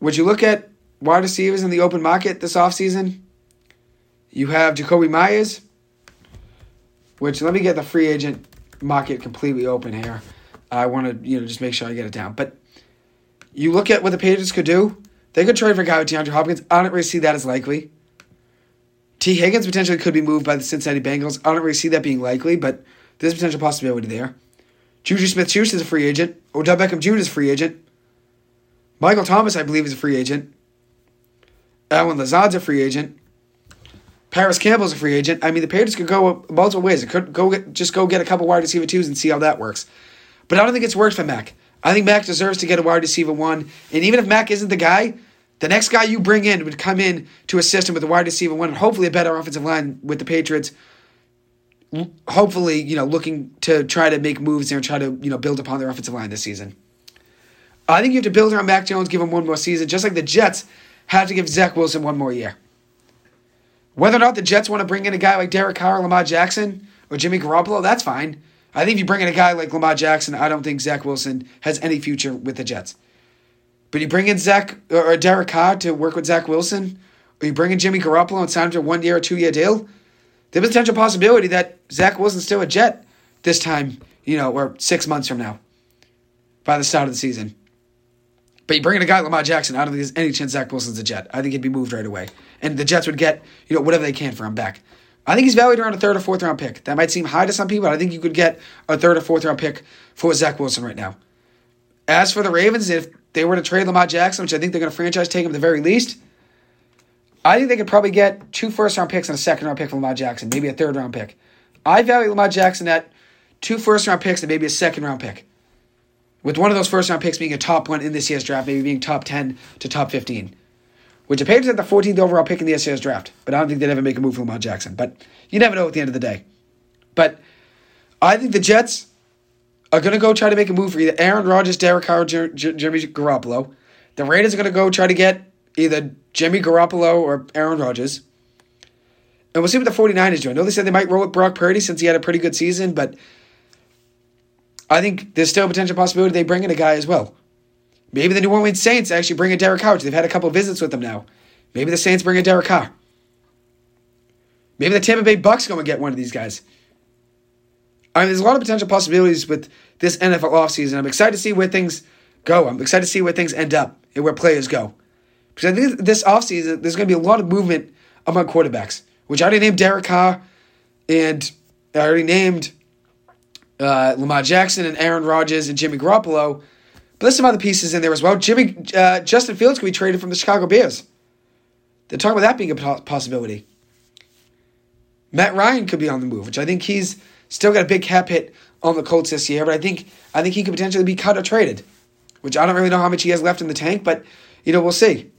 [SPEAKER 1] Would you look at wide receivers in the open market this offseason? You have Jakobi Meyers, which let me get the free agent market completely open here. I want to, you know, just make sure I get it down. But you look at what the Patriots could do. They could trade for a guy with DeAndre Hopkins. I don't really see that as likely. Tee Higgins potentially could be moved by the Cincinnati Bengals. I don't really see that being likely, but there's a potential possibility there. Juju Smith Schuster is a free agent. Odell Beckham Jr. is a free agent. Michael Thomas, I believe, is a free agent. Allen Lazard's a free agent. Parris Campbell's a free agent. I mean, the Patriots could go multiple ways. It could go get, just go get a couple wide receiver twos and see how that works. But I don't think it's worked for Mac. I think Mac deserves to get a wide receiver one. And even if Mac isn't the guy, the next guy you bring in would come in to assist him with a wide receiver one and hopefully a better offensive line with the Patriots hopefully, you know, looking to try to make moves there and try to, you know, build upon their offensive line this season. I think you have to build around Mac Jones, give him one more season, just like the Jets had to give Zach Wilson one more year. Whether or not the Jets want to bring in a guy like Derek Carr, Lamar Jackson, or Jimmy Garoppolo, that's fine. I think if you bring in a guy like Lamar Jackson, I don't think Zach Wilson has any future with the Jets. But you bring in Zach or Derek Carr to work with Zach Wilson, or you bring in Jimmy Garoppolo and sign him to a one year or two year deal, there's a potential possibility that Zach wasn't still a Jet this time, you know, or six months from now by the start of the season. But you bring in a guy like Lamar Jackson, I don't think there's any chance Zach Wilson's a Jet. I think he'd be moved right away. And the Jets would get, you know, whatever they can for him back. I think he's valued around a third or fourth round pick. That might seem high to some people, but I think you could get a third or fourth round pick for Zach Wilson right now. As for the Ravens, if they were to trade Lamar Jackson, which I think they're going to franchise take him at the very least, I think they could probably get two first round picks and a second round pick for Lamar Jackson, maybe a third round pick. I value Lamar Jackson at two first round picks and maybe a second round pick. With one of those first round picks being a top one in this year's draft, maybe being top 10 to top 15. Which the Patriots had the 14th overall pick in this year's draft, but I don't think they'd ever make a move for Lamar Jackson. But you never know at the end of the day. But I think the Jets are going to go try to make a move for either Aaron Rodgers, Derek Carr, or Jimmy Garoppolo. The Raiders are going to go try to get either Jimmy Garoppolo or Aaron Rodgers. And we'll see what the 49ers do. I know they said they might roll with Brock Purdy since he had a pretty good season, but I think there's still a potential possibility they bring in a guy as well. Maybe the New Orleans Saints actually bring in Derek Carr. They've had a couple visits with them now. Maybe the Saints bring in Derek Carr. Maybe the Tampa Bay Bucks go and get one of these guys. I mean, there's a lot of potential possibilities with this NFL offseason. I'm excited to see where things go. I'm excited to see where things end up and where players go. Because I think this offseason, there's going to be a lot of movement among quarterbacks, which I already named Derek Carr, and I already named uh, Lamar Jackson and Aaron Rodgers and Jimmy Garoppolo. But there's some other pieces in there as well. Jimmy uh, Justin Fields could be traded from the Chicago Bears. They're talking about that being a possibility. Matt Ryan could be on the move, which I think he's still got a big cap hit on the Colts this year. But I think I think he could potentially be cut or traded, which I don't really know how much he has left in the tank. But you know, we'll see.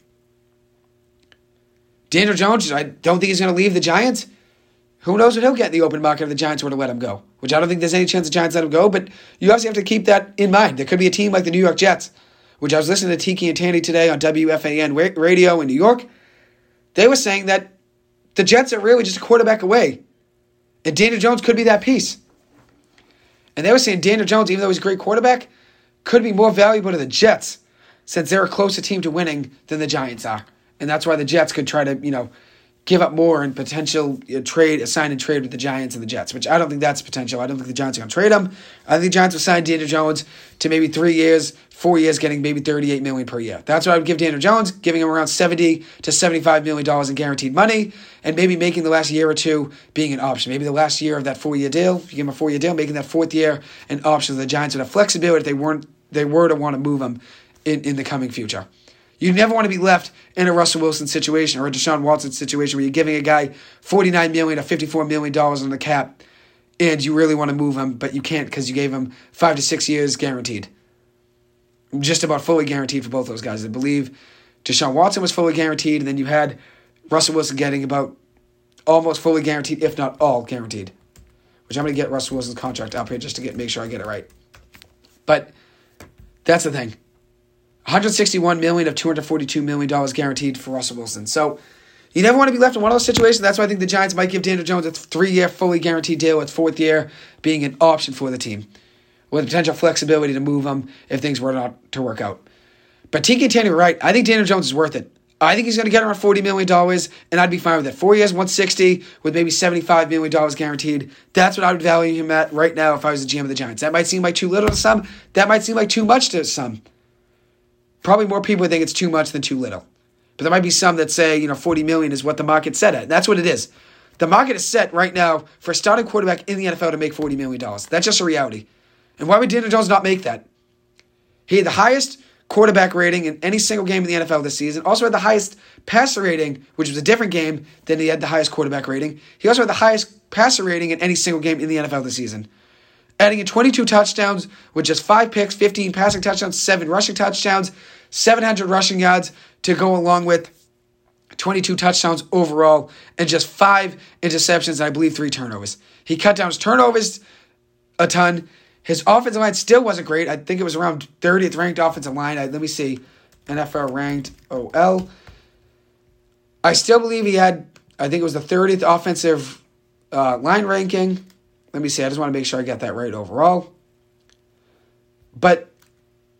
[SPEAKER 1] Daniel Jones, I don't think he's going to leave the Giants. Who knows what he'll get in the open market if the Giants were to let him go? Which I don't think there's any chance the Giants let him go, but you obviously have to keep that in mind. There could be a team like the New York Jets, which I was listening to Tiki and Tierney today on WFAN radio in New York. They were saying that the Jets are really just a quarterback away. And Daniel Jones could be that piece. And they were saying Daniel Jones, even though he's a great quarterback, could be more valuable to the Jets since they're a closer team to winning than the Giants are. And that's why the Jets could try to, you know, give up more and potential you know, trade, sign and trade with the Giants and the Jets, which I don't think that's potential. I don't think the Giants are going to trade him. I think the Giants will sign Daniel Jones to maybe three years, four years, getting maybe thirty-eight million per year. That's what I would give Daniel Jones, giving him around seventy to seventy-five million dollars in guaranteed money, and maybe making the last year or two being an option. Maybe the last year of that four-year deal, you give him a four-year deal, making that fourth year an option. The Giants would have flexibility if they weren't they were to want to move him in, in the coming future. You never want to be left in a Russell Wilson situation or a Deshaun Watson situation where you're giving a guy 49 million or $54 million on the cap and you really want to move him, but you can't because you gave him five to six years guaranteed. Just about fully guaranteed for both those guys. I believe Deshaun Watson was fully guaranteed, and then you had Russell Wilson getting about almost fully guaranteed, if not all guaranteed. Which I'm going to get Russell Wilson's contract up here just to get make sure I get it right. But that's the thing. 161 million of 242 million dollars guaranteed for Russell Wilson. So you never want to be left in one of those situations. That's why I think the Giants might give Daniel Jones a three-year fully guaranteed deal, with fourth year being an option for the team, with potential flexibility to move him if things were not to work out. But and Tierney right. I think Daniel Jones is worth it. I think he's going to get around $40 million, and I'd be fine with it. Four years, 160 with maybe $75 million guaranteed. That's what I would value him at right now if I was the GM of the Giants. That might seem like too little to some. That might seem like too much to some. Probably more people think it's too much than too little. But there might be some that say, you know, 40 million is what the market set at. That's what it is. The market is set right now for a starting quarterback in the NFL to make $40 million. That's just a reality. And why would Daniel Jones not make that? He had the highest quarterback rating in any single game in the NFL this season. Also had the highest passer rating, which was a different game than he had the highest quarterback rating. He also had the highest passer rating in any single game in the NFL this season adding in 22 touchdowns with just five picks, 15 passing touchdowns, seven rushing touchdowns, 700 rushing yards to go along with 22 touchdowns overall and just five interceptions and I believe three turnovers. He cut down his turnovers a ton. His offensive line still wasn't great. I think it was around 30th ranked offensive line. I, let me see. NFL ranked OL. I still believe he had, I think it was the 30th offensive uh, line ranking. Let me see. I just want to make sure I got that right overall. But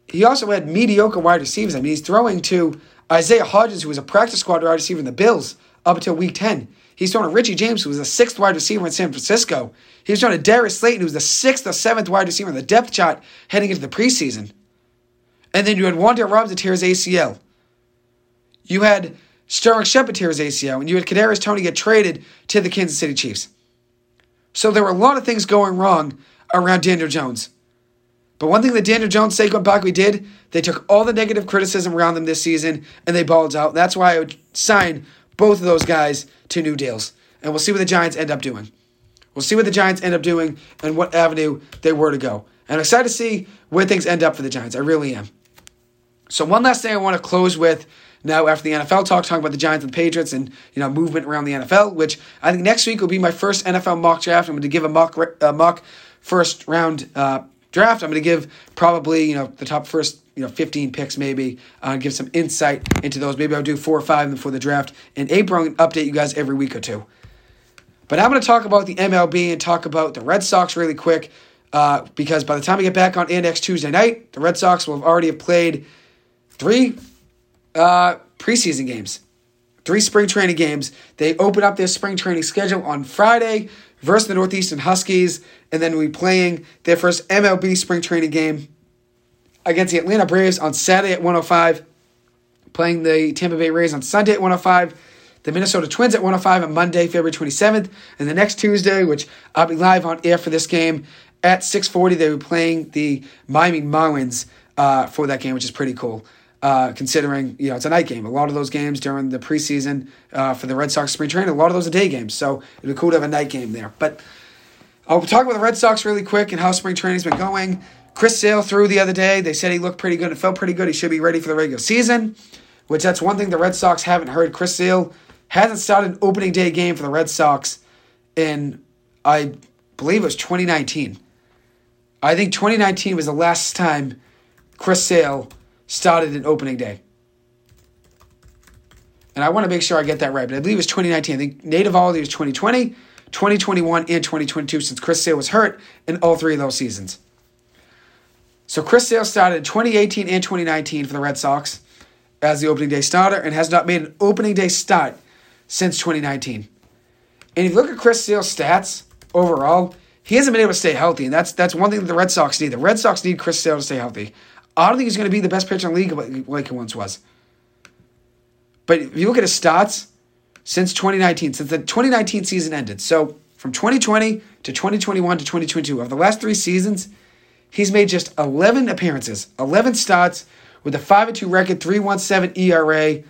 [SPEAKER 1] he also had mediocre wide receivers. I mean, he's throwing to Isaiah Hodgins, who was a practice squad wide receiver in the Bills up until week 10. He's throwing to Richie James, who was the sixth wide receiver in San Francisco. He was throwing to Darius Slayton, who was the sixth or seventh wide receiver in the depth chart heading into the preseason. And then you had Wan'Dale Robinson tear his ACL. You had Sterling Shepard tear his ACL, and you had Kadarius Toney get traded to the Kansas City Chiefs. So there were a lot of things going wrong around Daniel Jones. But one thing that Daniel Jones, Saquon Barkley did, they took all the negative criticism around them this season and they balled out. That's why I would sign both of those guys to new deals. And we'll see what the Giants end up doing. We'll see what the Giants end up doing and what avenue they were to go. And I'm excited to see where things end up for the Giants. I really am. So one last thing I want to close with now after the NFL talk, talking about the Giants and the Patriots and you know movement around the NFL, which I think next week will be my first NFL mock draft. I'm going to give a mock uh, mock first round uh, draft. I'm going to give probably you know the top first you know 15 picks maybe uh, give some insight into those. Maybe I'll do four or five before the draft in April and update you guys every week or two. But I'm going to talk about the MLB and talk about the Red Sox really quick. uh, because by the time we get back on next Tuesday night, the Red Sox will have already have played three uh, preseason games, three spring training games. They open up their spring training schedule on Friday versus the Northeastern Huskies, and then we'll be playing their first MLB spring training game against the Atlanta Braves on Saturday at 105, playing the Tampa Bay Rays on Sunday at 105 the Minnesota Twins at 105 on Monday, February 27th, and the next Tuesday, which I'll be live on air for this game at 6:40. They were playing the Miami Marlins uh, for that game, which is pretty cool. Uh, considering you know it's a night game. A lot of those games during the preseason uh, for the Red Sox spring training, a lot of those are day games. So it'd be cool to have a night game there. But I'll talk about the Red Sox really quick and how spring training's been going. Chris Sale threw the other day. They said he looked pretty good and felt pretty good. He should be ready for the regular season, which that's one thing the Red Sox haven't heard. Chris Sale hasn't started an opening day game for the Red Sox in, I believe it was 2019. I think 2019 was the last time Chris Sale started an opening day. And I want to make sure I get that right, but I believe it was 2019. I think Nate Eovaldi was 2020, 2021, and 2022 since Chris Sale was hurt in all three of those seasons. So Chris Sale started in 2018 and 2019 for the Red Sox as the opening day starter and has not made an opening day start since 2019. And if you look at Chris Sale's stats overall, he hasn't been able to stay healthy, and that's that's one thing that the Red Sox need. The Red Sox need Chris Sale to stay healthy. I don't think he's going to be the best pitcher in the league like he once was. But if you look at his stats since 2019, since the 2019 season ended, so from 2020 to 2021 to 2022, of the last three seasons, he's made just 11 appearances, 11 starts with a 5 2 record, 317 ERA,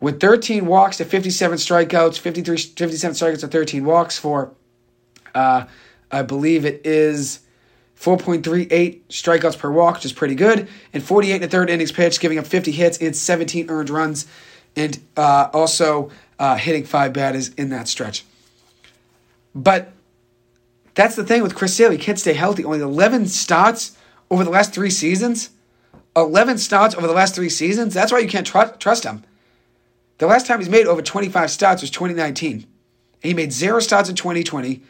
[SPEAKER 1] with 13 walks to 57 strikeouts, 53, 57 strikeouts to 13 walks for, uh, I believe it is 4.38 strikeouts per walk, which is pretty good, and 48 in the third innings pitch, giving up 50 hits and 17 earned runs, and uh, also uh, hitting five batters in that stretch. But that's the thing with Chris Sale. He can't stay healthy. Only 11 starts over the last three seasons. 11 starts over the last three seasons. That's why you can't tr- trust him. The last time he's made over 25 starts was 2019. He made zero starts in 2020,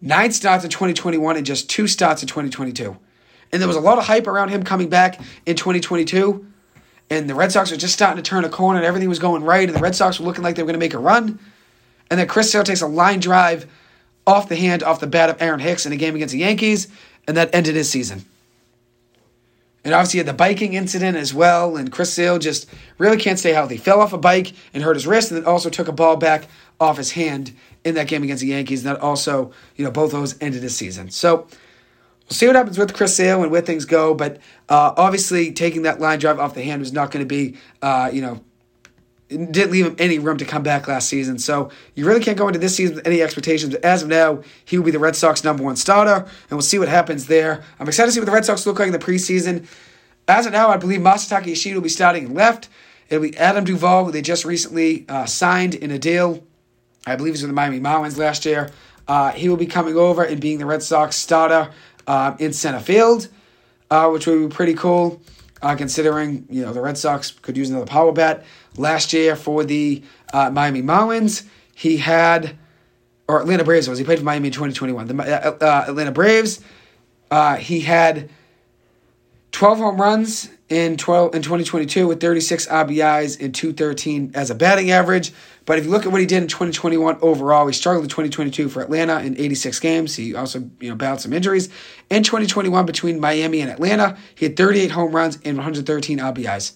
[SPEAKER 1] nine starts in 2021, and just two starts in 2022. And there was a lot of hype around him coming back in 2022. And the Red Sox were just starting to turn a corner, and everything was going right. And the Red Sox were looking like they were going to make a run. And then Chris Sale takes a line drive off the hand, off the bat of Aaron Hicks in a game against the Yankees, and that ended his season. And obviously, had the biking incident as well. And Chris Sale just really can't stay healthy. Fell off a bike and hurt his wrist, and then also took a ball back off his hand in that game against the Yankees. And that also, you know, both those ended his season. So we'll see what happens with Chris Sale and where things go. But uh, obviously, taking that line drive off the hand was not going to be, uh, you know, didn't leave him any room to come back last season. So you really can't go into this season with any expectations. But as of now, he will be the Red Sox number one starter, and we'll see what happens there. I'm excited to see what the Red Sox look like in the preseason. As of now, I believe Masataka Yoshida will be starting left. It'll be Adam Duvall, who they just recently uh, signed in a deal. I believe he's with the Miami Marlins last year. Uh, he will be coming over and being the Red Sox starter uh, in center field, uh, which would be pretty cool. Uh, considering you know the Red Sox could use another power bat. Last year for the uh, Miami Marlins, he had, or Atlanta Braves was he played for Miami in 2021. The uh, Atlanta Braves, he had 12 home runs in 12 in 2022 with 36 RBIs and 213 as a batting average. But if you look at what he did in 2021 overall, he struggled in 2022 for Atlanta in 86 games. He also, you know, battled some injuries. In 2021, between Miami and Atlanta, he had 38 home runs and 113 RBIs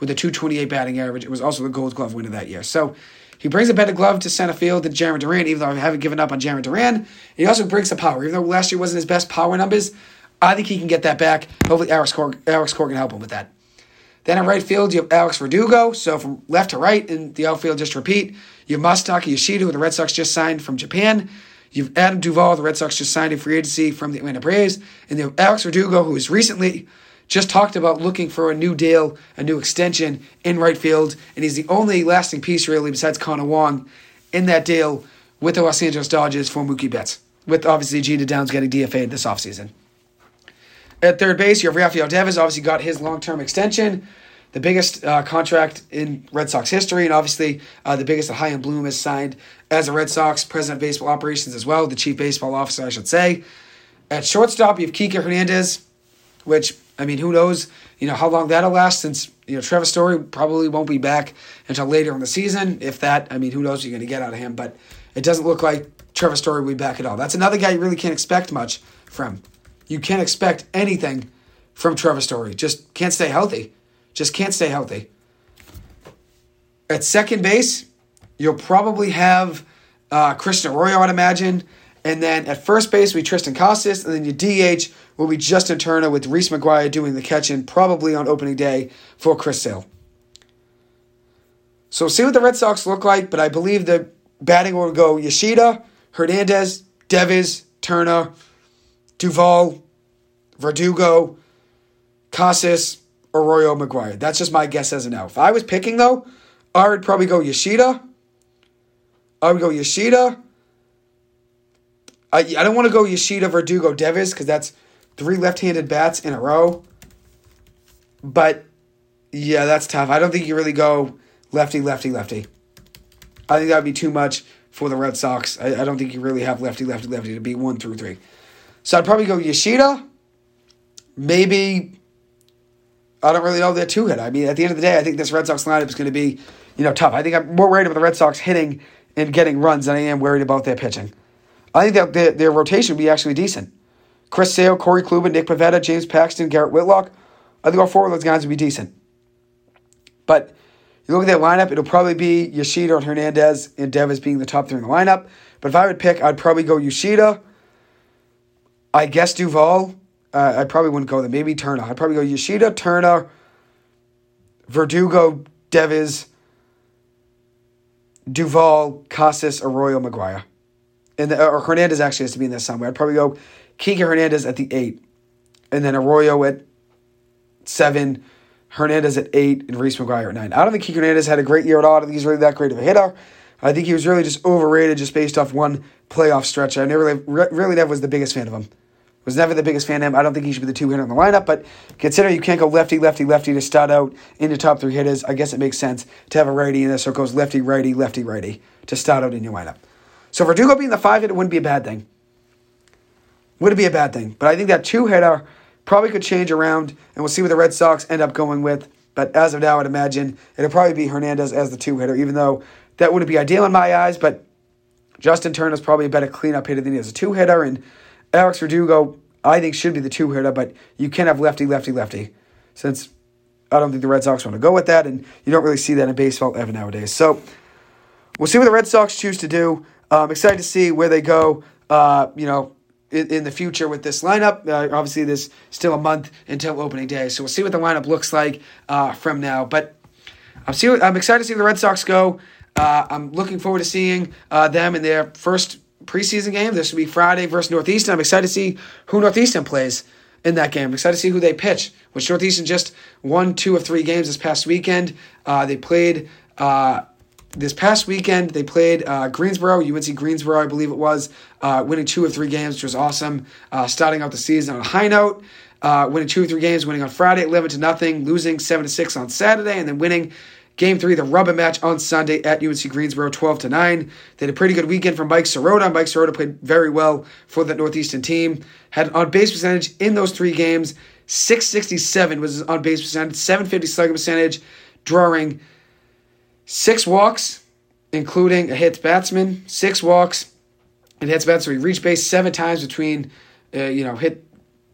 [SPEAKER 1] with a 228 batting average. It was also the Gold Glove winner that year. So he brings a better glove to center field than Jarren Duran, even though I haven't given up on Jarren Duran. He also brings the power. Even though last year wasn't his best power numbers, I think he can get that back. Hopefully, Alex Cor- Alex can help him with that. Then in right field, you have Alex Verdugo. So from left to right in the outfield, just repeat. You have Masataka Yoshida, who the Red Sox just signed from Japan. You have Adam Duvall, the Red Sox just signed in free agency from the Atlanta Braves. And you have Alex Verdugo, who has recently just talked about looking for a new deal, a new extension in right field. And he's the only lasting piece, really, besides Connor Wong in that deal with the Los Angeles Dodgers for Mookie Betts, with obviously Jeter Downs getting DFA'd this offseason. At third base, you have Rafael Devers, obviously got his long term extension, the biggest uh, contract in Red Sox history, and obviously uh, the biggest that Chaim Bloom has signed as a Red Sox president of baseball operations as well, the chief baseball officer, I should say. At shortstop, you have Kike Hernandez, which, I mean, who knows, you know, how long that'll last since, you know, Trevor Story probably won't be back until later in the season. If that, I mean, who knows what you're going to get out of him. But it doesn't look like Trevor Story will be back at all. That's another guy you really can't expect much from. You can't expect anything from Trevor Story. Just can't stay healthy. Just can't stay healthy. At second base, you'll probably have uh, Christian Arroyo, I'd imagine. And then at first base, we Triston Casas. And then your DH will be Justin Turner with Reese McGuire doing the catching, probably on opening day for Chris Sale. So see what the Red Sox look like, but I believe the batting will go Yoshida, Hernandez, Devers, Turner, Duvall, Verdugo, Casas, Arroyo, McGuire. That's just my guess as of now. If I was picking, though, I would probably go Yoshida. I would go Yoshida. I, I don't want to go Yoshida, Verdugo, Devers because that's three left-handed bats in a row. But yeah, that's tough. I don't think you really go lefty, lefty, lefty. I think that would be too much for the Red Sox. I, I don't think you really have lefty, lefty, lefty to be one through three. So I'd probably go Yoshida. Maybe I don't really know that two hit. I mean, at the end of the day, I think this Red Sox lineup is going to be, you know, tough. I think I'm more worried about the Red Sox hitting and getting runs than I am worried about their pitching. I think that their, their rotation would be actually decent. Chris Sale, Corey Kluber, Nick Pivetta, James Paxton, Garrett Whitlock. I think all four of those guys would be decent. But you look at that lineup, it'll probably be Yoshida and Hernandez and Devers being the top three in the lineup. But if I would pick, I'd probably go Yoshida. I guess Duvall. Uh, I probably wouldn't go there. Maybe Turner. I'd probably go Yoshida, Turner, Verdugo, Devers, Duvall, Casas, Arroyo, McGuire. And the, or Hernandez actually has to be in there somewhere. I'd probably go Kike Hernandez at the eight, and then Arroyo at seven, Hernandez at eight, and Reese McGuire at nine. I don't think Kike Hernandez had a great year at all. I don't think he's really that great of a hitter. I think he was really just overrated just based off one playoff stretch. I never really, never was the biggest fan of him. Was never the biggest fan of him. I don't think he should be the two hitter in the lineup, but considering you can't go lefty, lefty, lefty to start out in the top three hitters, I guess it makes sense to have a righty in there. So it goes lefty, righty, lefty, righty to start out in your lineup. So for Verdugo being the five hitter wouldn't be a bad thing. Wouldn't be a bad thing. But I think that two hitter probably could change around, and we'll see what the Red Sox end up going with. But as of now, I'd imagine it'll probably be Hernandez as the two hitter, even though that wouldn't be ideal in my eyes. But Justin Turner is probably a better cleanup hitter than he is a two hitter, and Alex Verdugo, I think, should be the two hitter, but you can have lefty, lefty, lefty, since I don't think the Red Sox want to go with that, and you don't really see that in baseball ever nowadays. So we'll see what the Red Sox choose to do. I'm um, excited to see where they go. Uh, you know, in, in, the future with this lineup. Uh, obviously, there's still a month until opening day, so we'll see what the lineup looks like uh, from now. But I'm see. I'm excited to see where the Red Sox go. Uh, I'm looking forward to seeing uh, them in their first preseason game. This will be Friday versus Northeastern. I'm excited to see who Northeastern plays in that game. I'm excited to see who they pitch. Which Northeastern just won two of three games this past weekend. Uh, they played uh, this past weekend they played uh, Greensboro, UNC Greensboro, I believe it was, uh, winning two of three games, which was awesome. Starting out the season on a high note, winning two or three games, winning on Friday eleven to nothing, losing seven to six on Saturday, and then winning game three, the rubber match on Sunday at UNC Greensboro, twelve to nine. They had a pretty good weekend from Mike Sirota. Mike Sirota played very well for that Northeastern team. Had an on base percentage in those three games, six sixty seven was his on base percentage, seven fifty slugging percentage, drawing Six walks, including a hit batsman. Six walks and hits batsman. So he reached base seven times between, uh, you know, hit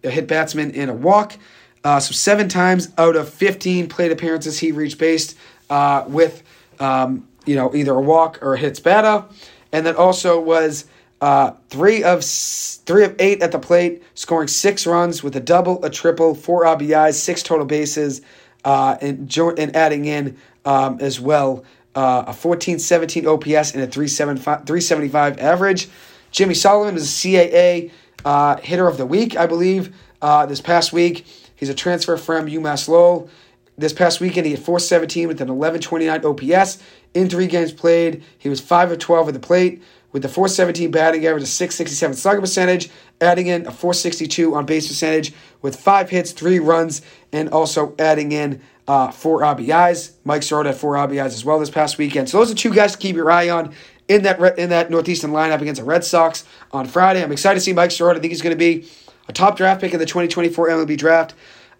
[SPEAKER 1] a hit batsman and a walk. Uh, so seven times out of 15 plate appearances, he reached base uh, with, um, you know, either a walk or a hits batter. And then also was uh, three of three of eight at the plate, scoring six runs with a double, a triple, four RBIs, six total bases, uh, and, and adding in um, as well. Uh, a 1417 OPS and a 375 average. Jimmy Solomon is a CAA uh, hitter of the week, I believe, uh, this past week. He's a transfer from UMass Lowell. This past weekend, he had 417 with an 1129 OPS. In three games played, he was 5 of 12 at the plate with the 417 batting average, a 667 slugging percentage, adding in a 462 on base percentage with five hits, three runs, and also adding in uh, four RBIs. Mike Sirota had four RBIs as well this past weekend. So those are two guys to keep your eye on in that in that Northeastern lineup against the Red Sox on Friday. I'm excited to see Mike Sirota. I think he's going to be a top draft pick in the 2024 MLB draft.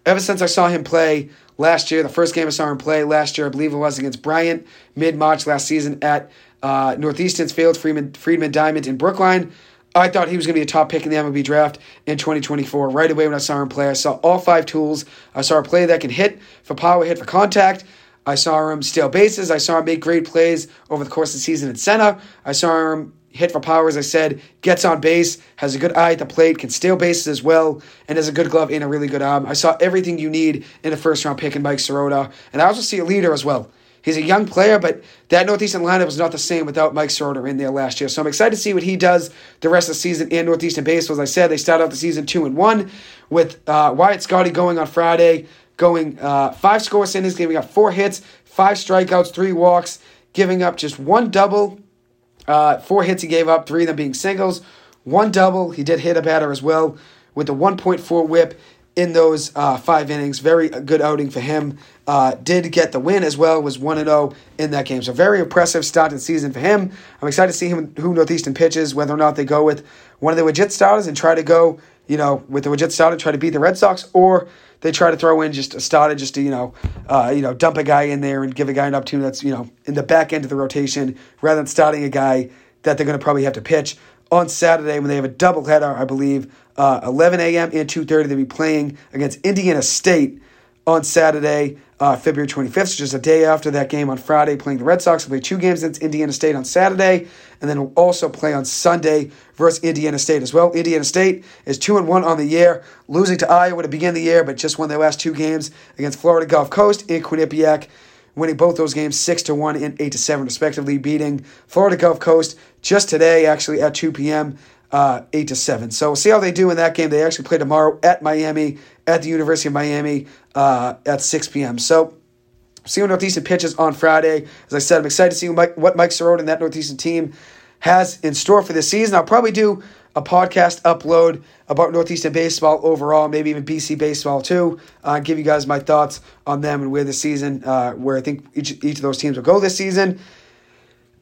[SPEAKER 1] Ever since I saw him play last year, the first game I saw him play last year, I believe it was against Bryant, mid March last season at uh, Northeastern's Field, Freeman, Friedman Diamond in Brookline. I thought he was going to be a top pick in the MLB draft in 2024. Right away when I saw him play, I saw all five tools. I saw a play that can hit for power, hit for contact. I saw him steal bases. I saw him make great plays over the course of the season at center. I saw him hit for power, as I said, gets on base, has a good eye at the plate, can steal bases as well, and has a good glove and a really good arm. I saw everything you need in a first round pick in Mike Sirota. And I also see a leader as well. He's a young player, but that Northeastern lineup was not the same without Mike Sirota in there last year. So I'm excited to see what he does the rest of the season in Northeastern baseball. As I said, they start out the season two and one with uh, Wyatt Scotti going on Friday, going uh, five scoreless innings, giving up four hits, five strikeouts, three walks, giving up just one double, uh, four hits he gave up, three of them being singles, one double. He did hit a batter as well with a 1.4 whip in those uh, five innings. Very good outing for him. Uh, did get the win as well. Was one and zero oh in that game. So very impressive start to season for him. I'm excited to see him who Northeastern pitches. Whether or not they go with one of the legit starters and try to go, you know, with the legit starter, try to beat the Red Sox, or they try to throw in just a starter, just to you know, uh, you know, dump a guy in there and give a guy an opportunity that's you know in the back end of the rotation rather than starting a guy that they're going to probably have to pitch on Saturday when they have a doubleheader, I believe, uh, 11 a.m. and 2:30. They'll be playing against Indiana State on Saturday, uh, February 25th, so just a day after that game on Friday, playing the Red Sox. We'll play two games against Indiana State on Saturday, and then we'll also play on Sunday versus Indiana State as well. Indiana State is 2 and 1 on the year, losing to Iowa to begin the year, but just won their last two games against Florida Gulf Coast and Quinnipiac winning both those games 6 to 1 and 8 to 7 respectively beating Florida Gulf Coast just today actually at 2 p.m uh, 8 to 7. So we'll see how they do in that game. They actually play tomorrow at Miami, at the University of Miami uh, at 6 p.m. So see what Northeastern pitches on Friday. As I said, I'm excited to see what Mike, what Mike Sirota and that Northeastern team has in store for this season. I'll probably do a podcast upload about Northeastern baseball overall, maybe even BC baseball too. Uh, give you guys my thoughts on them and where the season, uh, where I think each, each of those teams will go this season.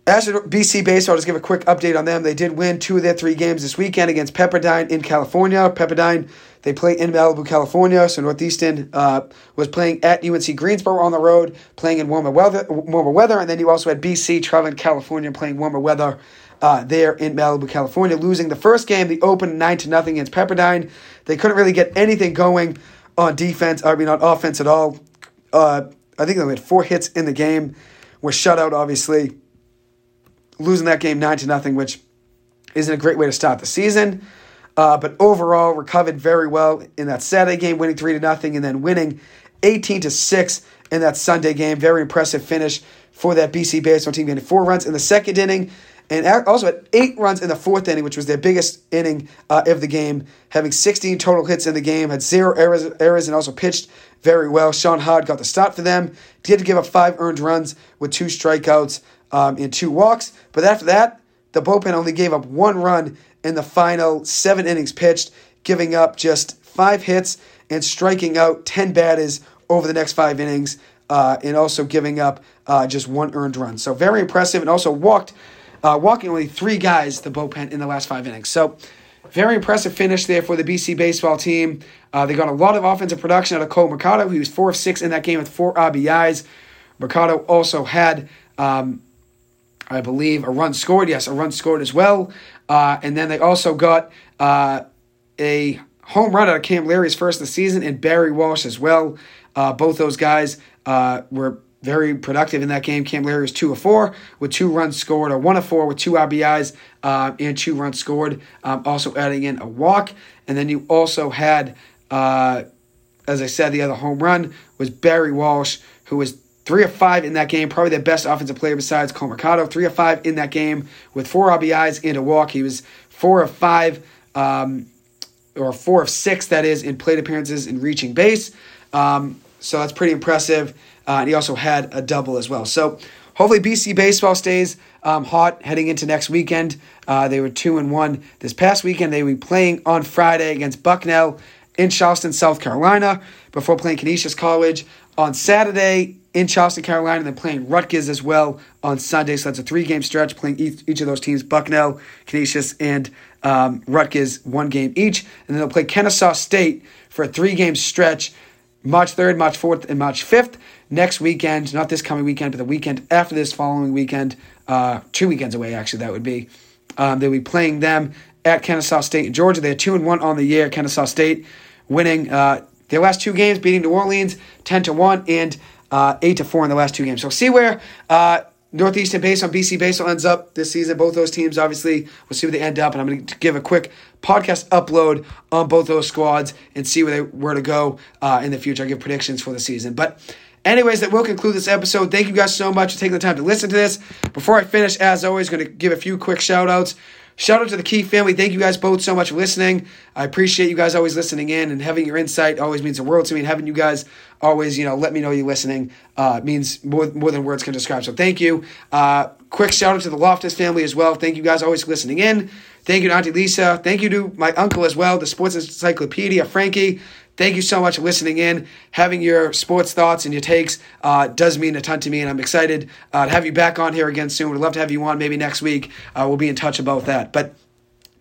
[SPEAKER 1] As for BC baseball, I'll just give a quick update on them. They did win two of their three games this weekend against Pepperdine in California. Pepperdine, they play in Malibu, California. So Northeastern uh, was playing at UNC Greensboro on the road, playing in warmer weather. Warmer weather, and then you also had BC traveling California, playing warmer weather uh, there in Malibu, California, losing the first game, the open nine to nothing against Pepperdine. They couldn't really get anything going on defense. I mean, on offense at all. Uh, I think they had four hits in the game. Were shut out, obviously losing that game nine to nothing, which isn't a great way to start the season. Uh, but overall, recovered very well in that Saturday game, winning three to nothing, and then winning eighteen to six in that Sunday game. Very impressive finish for that BC baseball team, getting four runs in the second inning, and also had eight runs in the fourth inning, which was their biggest inning uh, of the game, having 16 total hits in the game, had zero errors, errors, and also pitched very well. Sean Hard got the start for them. Did give up five earned runs with two strikeouts um, in two walks. But after that, the bullpen only gave up one run in the final seven innings pitched, giving up just five hits and striking out 10 batters over the next five innings, uh, and also giving up uh, just one earned run. So very impressive, and also walked, uh, walking only three guys the bullpen in the last five innings. So very impressive finish there for the BC baseball team. Uh, they got a lot of offensive production out of Cole Mercado. He was four of six in that game with four RBIs. Mercado also had um, I believe, a run scored. Yes, a run scored as well. Uh, and then they also got uh, a home run out of Cam Leary's first of the season and Barry Walsh as well. Uh, both those guys uh, were very productive in that game. Cam Larry was two of four with two runs scored, or one of four with two RBIs uh, and two runs scored. Um, also adding in a walk, and then you also had, as I said, the other home run was Barry Walsh, who was Three of five in that game, probably the best offensive player besides Cole Mercado. Three of five in that game with four RBIs and a walk. He was four of five, um, or four of six, that is, in plate appearances and reaching base. Um, so that's pretty impressive. Uh, and he also had a double as well. So hopefully BC baseball stays um, hot heading into next weekend. Uh, they were two and one this past weekend. They will be playing on Friday against Bucknell in Charleston, South Carolina, before playing Canisius College on Saturday in Charleston, Carolina, and then playing Rutgers as well on Sunday. So that's a three game stretch playing each, each of those teams Bucknell, Canisius, and Um, Rutgers one game each, and then they'll play Kennesaw State for a three game stretch, March 3rd, March 4th, and March 5th. Next weekend, not this coming weekend, but the weekend after this following weekend, uh, two weekends away actually, that would be. Um, they'll be playing them at Kennesaw State in Georgia. They're 2 and 1 on the year, Kennesaw State, winning uh, their last two games, beating New Orleans 10 to 1 and uh, 8 to 4 in the last two games. So see where uh, Northeastern based on BC Baseball ends up this season. Both those teams, obviously, we'll see where they end up. And I'm going to give a quick podcast upload on both those squads and see where they were to go uh, in the future. I'll give predictions for the season. But, anyways, that will conclude this episode. Thank you guys so much for taking the time to listen to this. Before I finish, as always, going to give a few quick shout outs. Shout out to the Key family. Thank you guys both so much for listening. I appreciate you guys always listening in and having your insight always means the world to me. And having you guys always, you know, let me know you're listening uh, means more, more than words can describe. So thank you. Uh, quick shout out to the Loftus family as well. Thank you guys always for listening in. Thank you to Auntie Lisa. Thank you to my uncle as well, the Sports Encyclopedia, Frankie. Thank you so much for listening in. Having your sports thoughts and your takes uh, does mean a ton to me, and I'm excited uh, to have you back on here again soon. We'd love to have you on maybe next week. Uh, we'll be in touch about that. But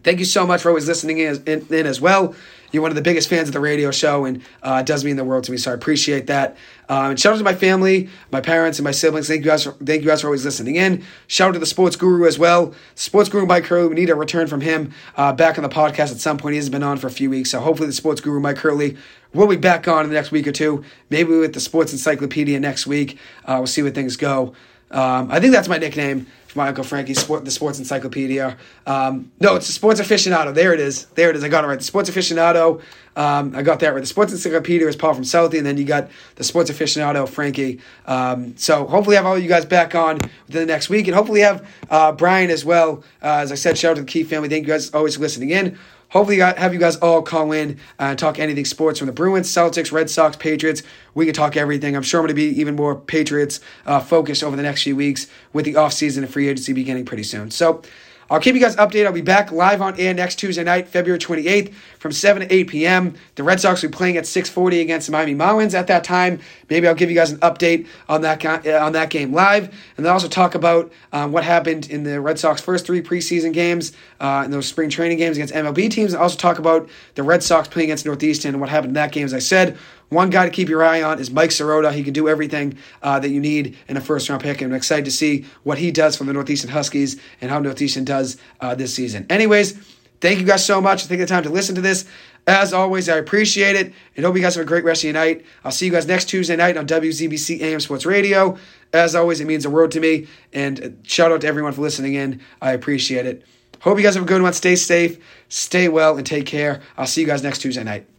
[SPEAKER 1] thank you so much for always listening in, in, in as well. You're one of the biggest fans of the radio show, and uh, it does mean the world to me. So I appreciate that. Um, and shout out to my family, my parents, and my siblings. Thank you guys. For, thank you guys for always listening in. Shout out to the sports guru as well. Sports guru Mike Hurley. We need a return from him uh, back on the podcast at some point. He hasn't been on for a few weeks, so hopefully the sports guru Mike Hurley will be back on in the next week or two. Maybe with the sports encyclopedia next week. Uh, we'll see where things go. Um, I think that's my nickname my Uncle Frankie, sport, the Sports Encyclopedia. Um, no, it's the Sports Aficionado. There it is. There it is. I got it right. The Sports Aficionado. Um, I got that right. The Sports Encyclopedia is Paul from Southie, and then you got the Sports Aficionado, Frankie. Um, so hopefully have all you guys back on within the next week, and hopefully have uh, Brian as well. Uh, as I said, shout out to the Key family. Thank you guys always listening in. Hopefully, have you guys all call in uh, and talk anything sports from the Bruins, Celtics, Red Sox, Patriots. We can talk everything. I'm sure I'm going to be even more Patriots uh, focused over the next few weeks with the offseason and free agency beginning pretty soon. So, I'll keep you guys updated. I'll be back live on air next Tuesday night, February 28th from 7 to 8 p.m. The Red Sox will be playing at 6:40 against the Miami Marlins at that time. Maybe I'll give you guys an update on that uh, on that game live, and then also talk about um, what happened in the Red Sox first three preseason games uh, and those spring training games against MLB teams, and also talk about the Red Sox playing against Northeastern and what happened in that game. As I said, one guy to keep your eye on is Mike Sirota. He can do everything uh, that you need in a first round pick, and I'm excited to see what he does for the Northeastern Huskies and how Northeastern does uh, this season. Anyways, thank you guys so much for taking the time to listen to this. As always, I appreciate it and hope you guys have a great rest of your night. I'll see you guys next Tuesday night on WZBC AM Sports Radio. As always, it means the world to me. And shout out to everyone for listening in. I appreciate it. Hope you guys have a good one. Stay safe, stay well, and take care. I'll see you guys next Tuesday night.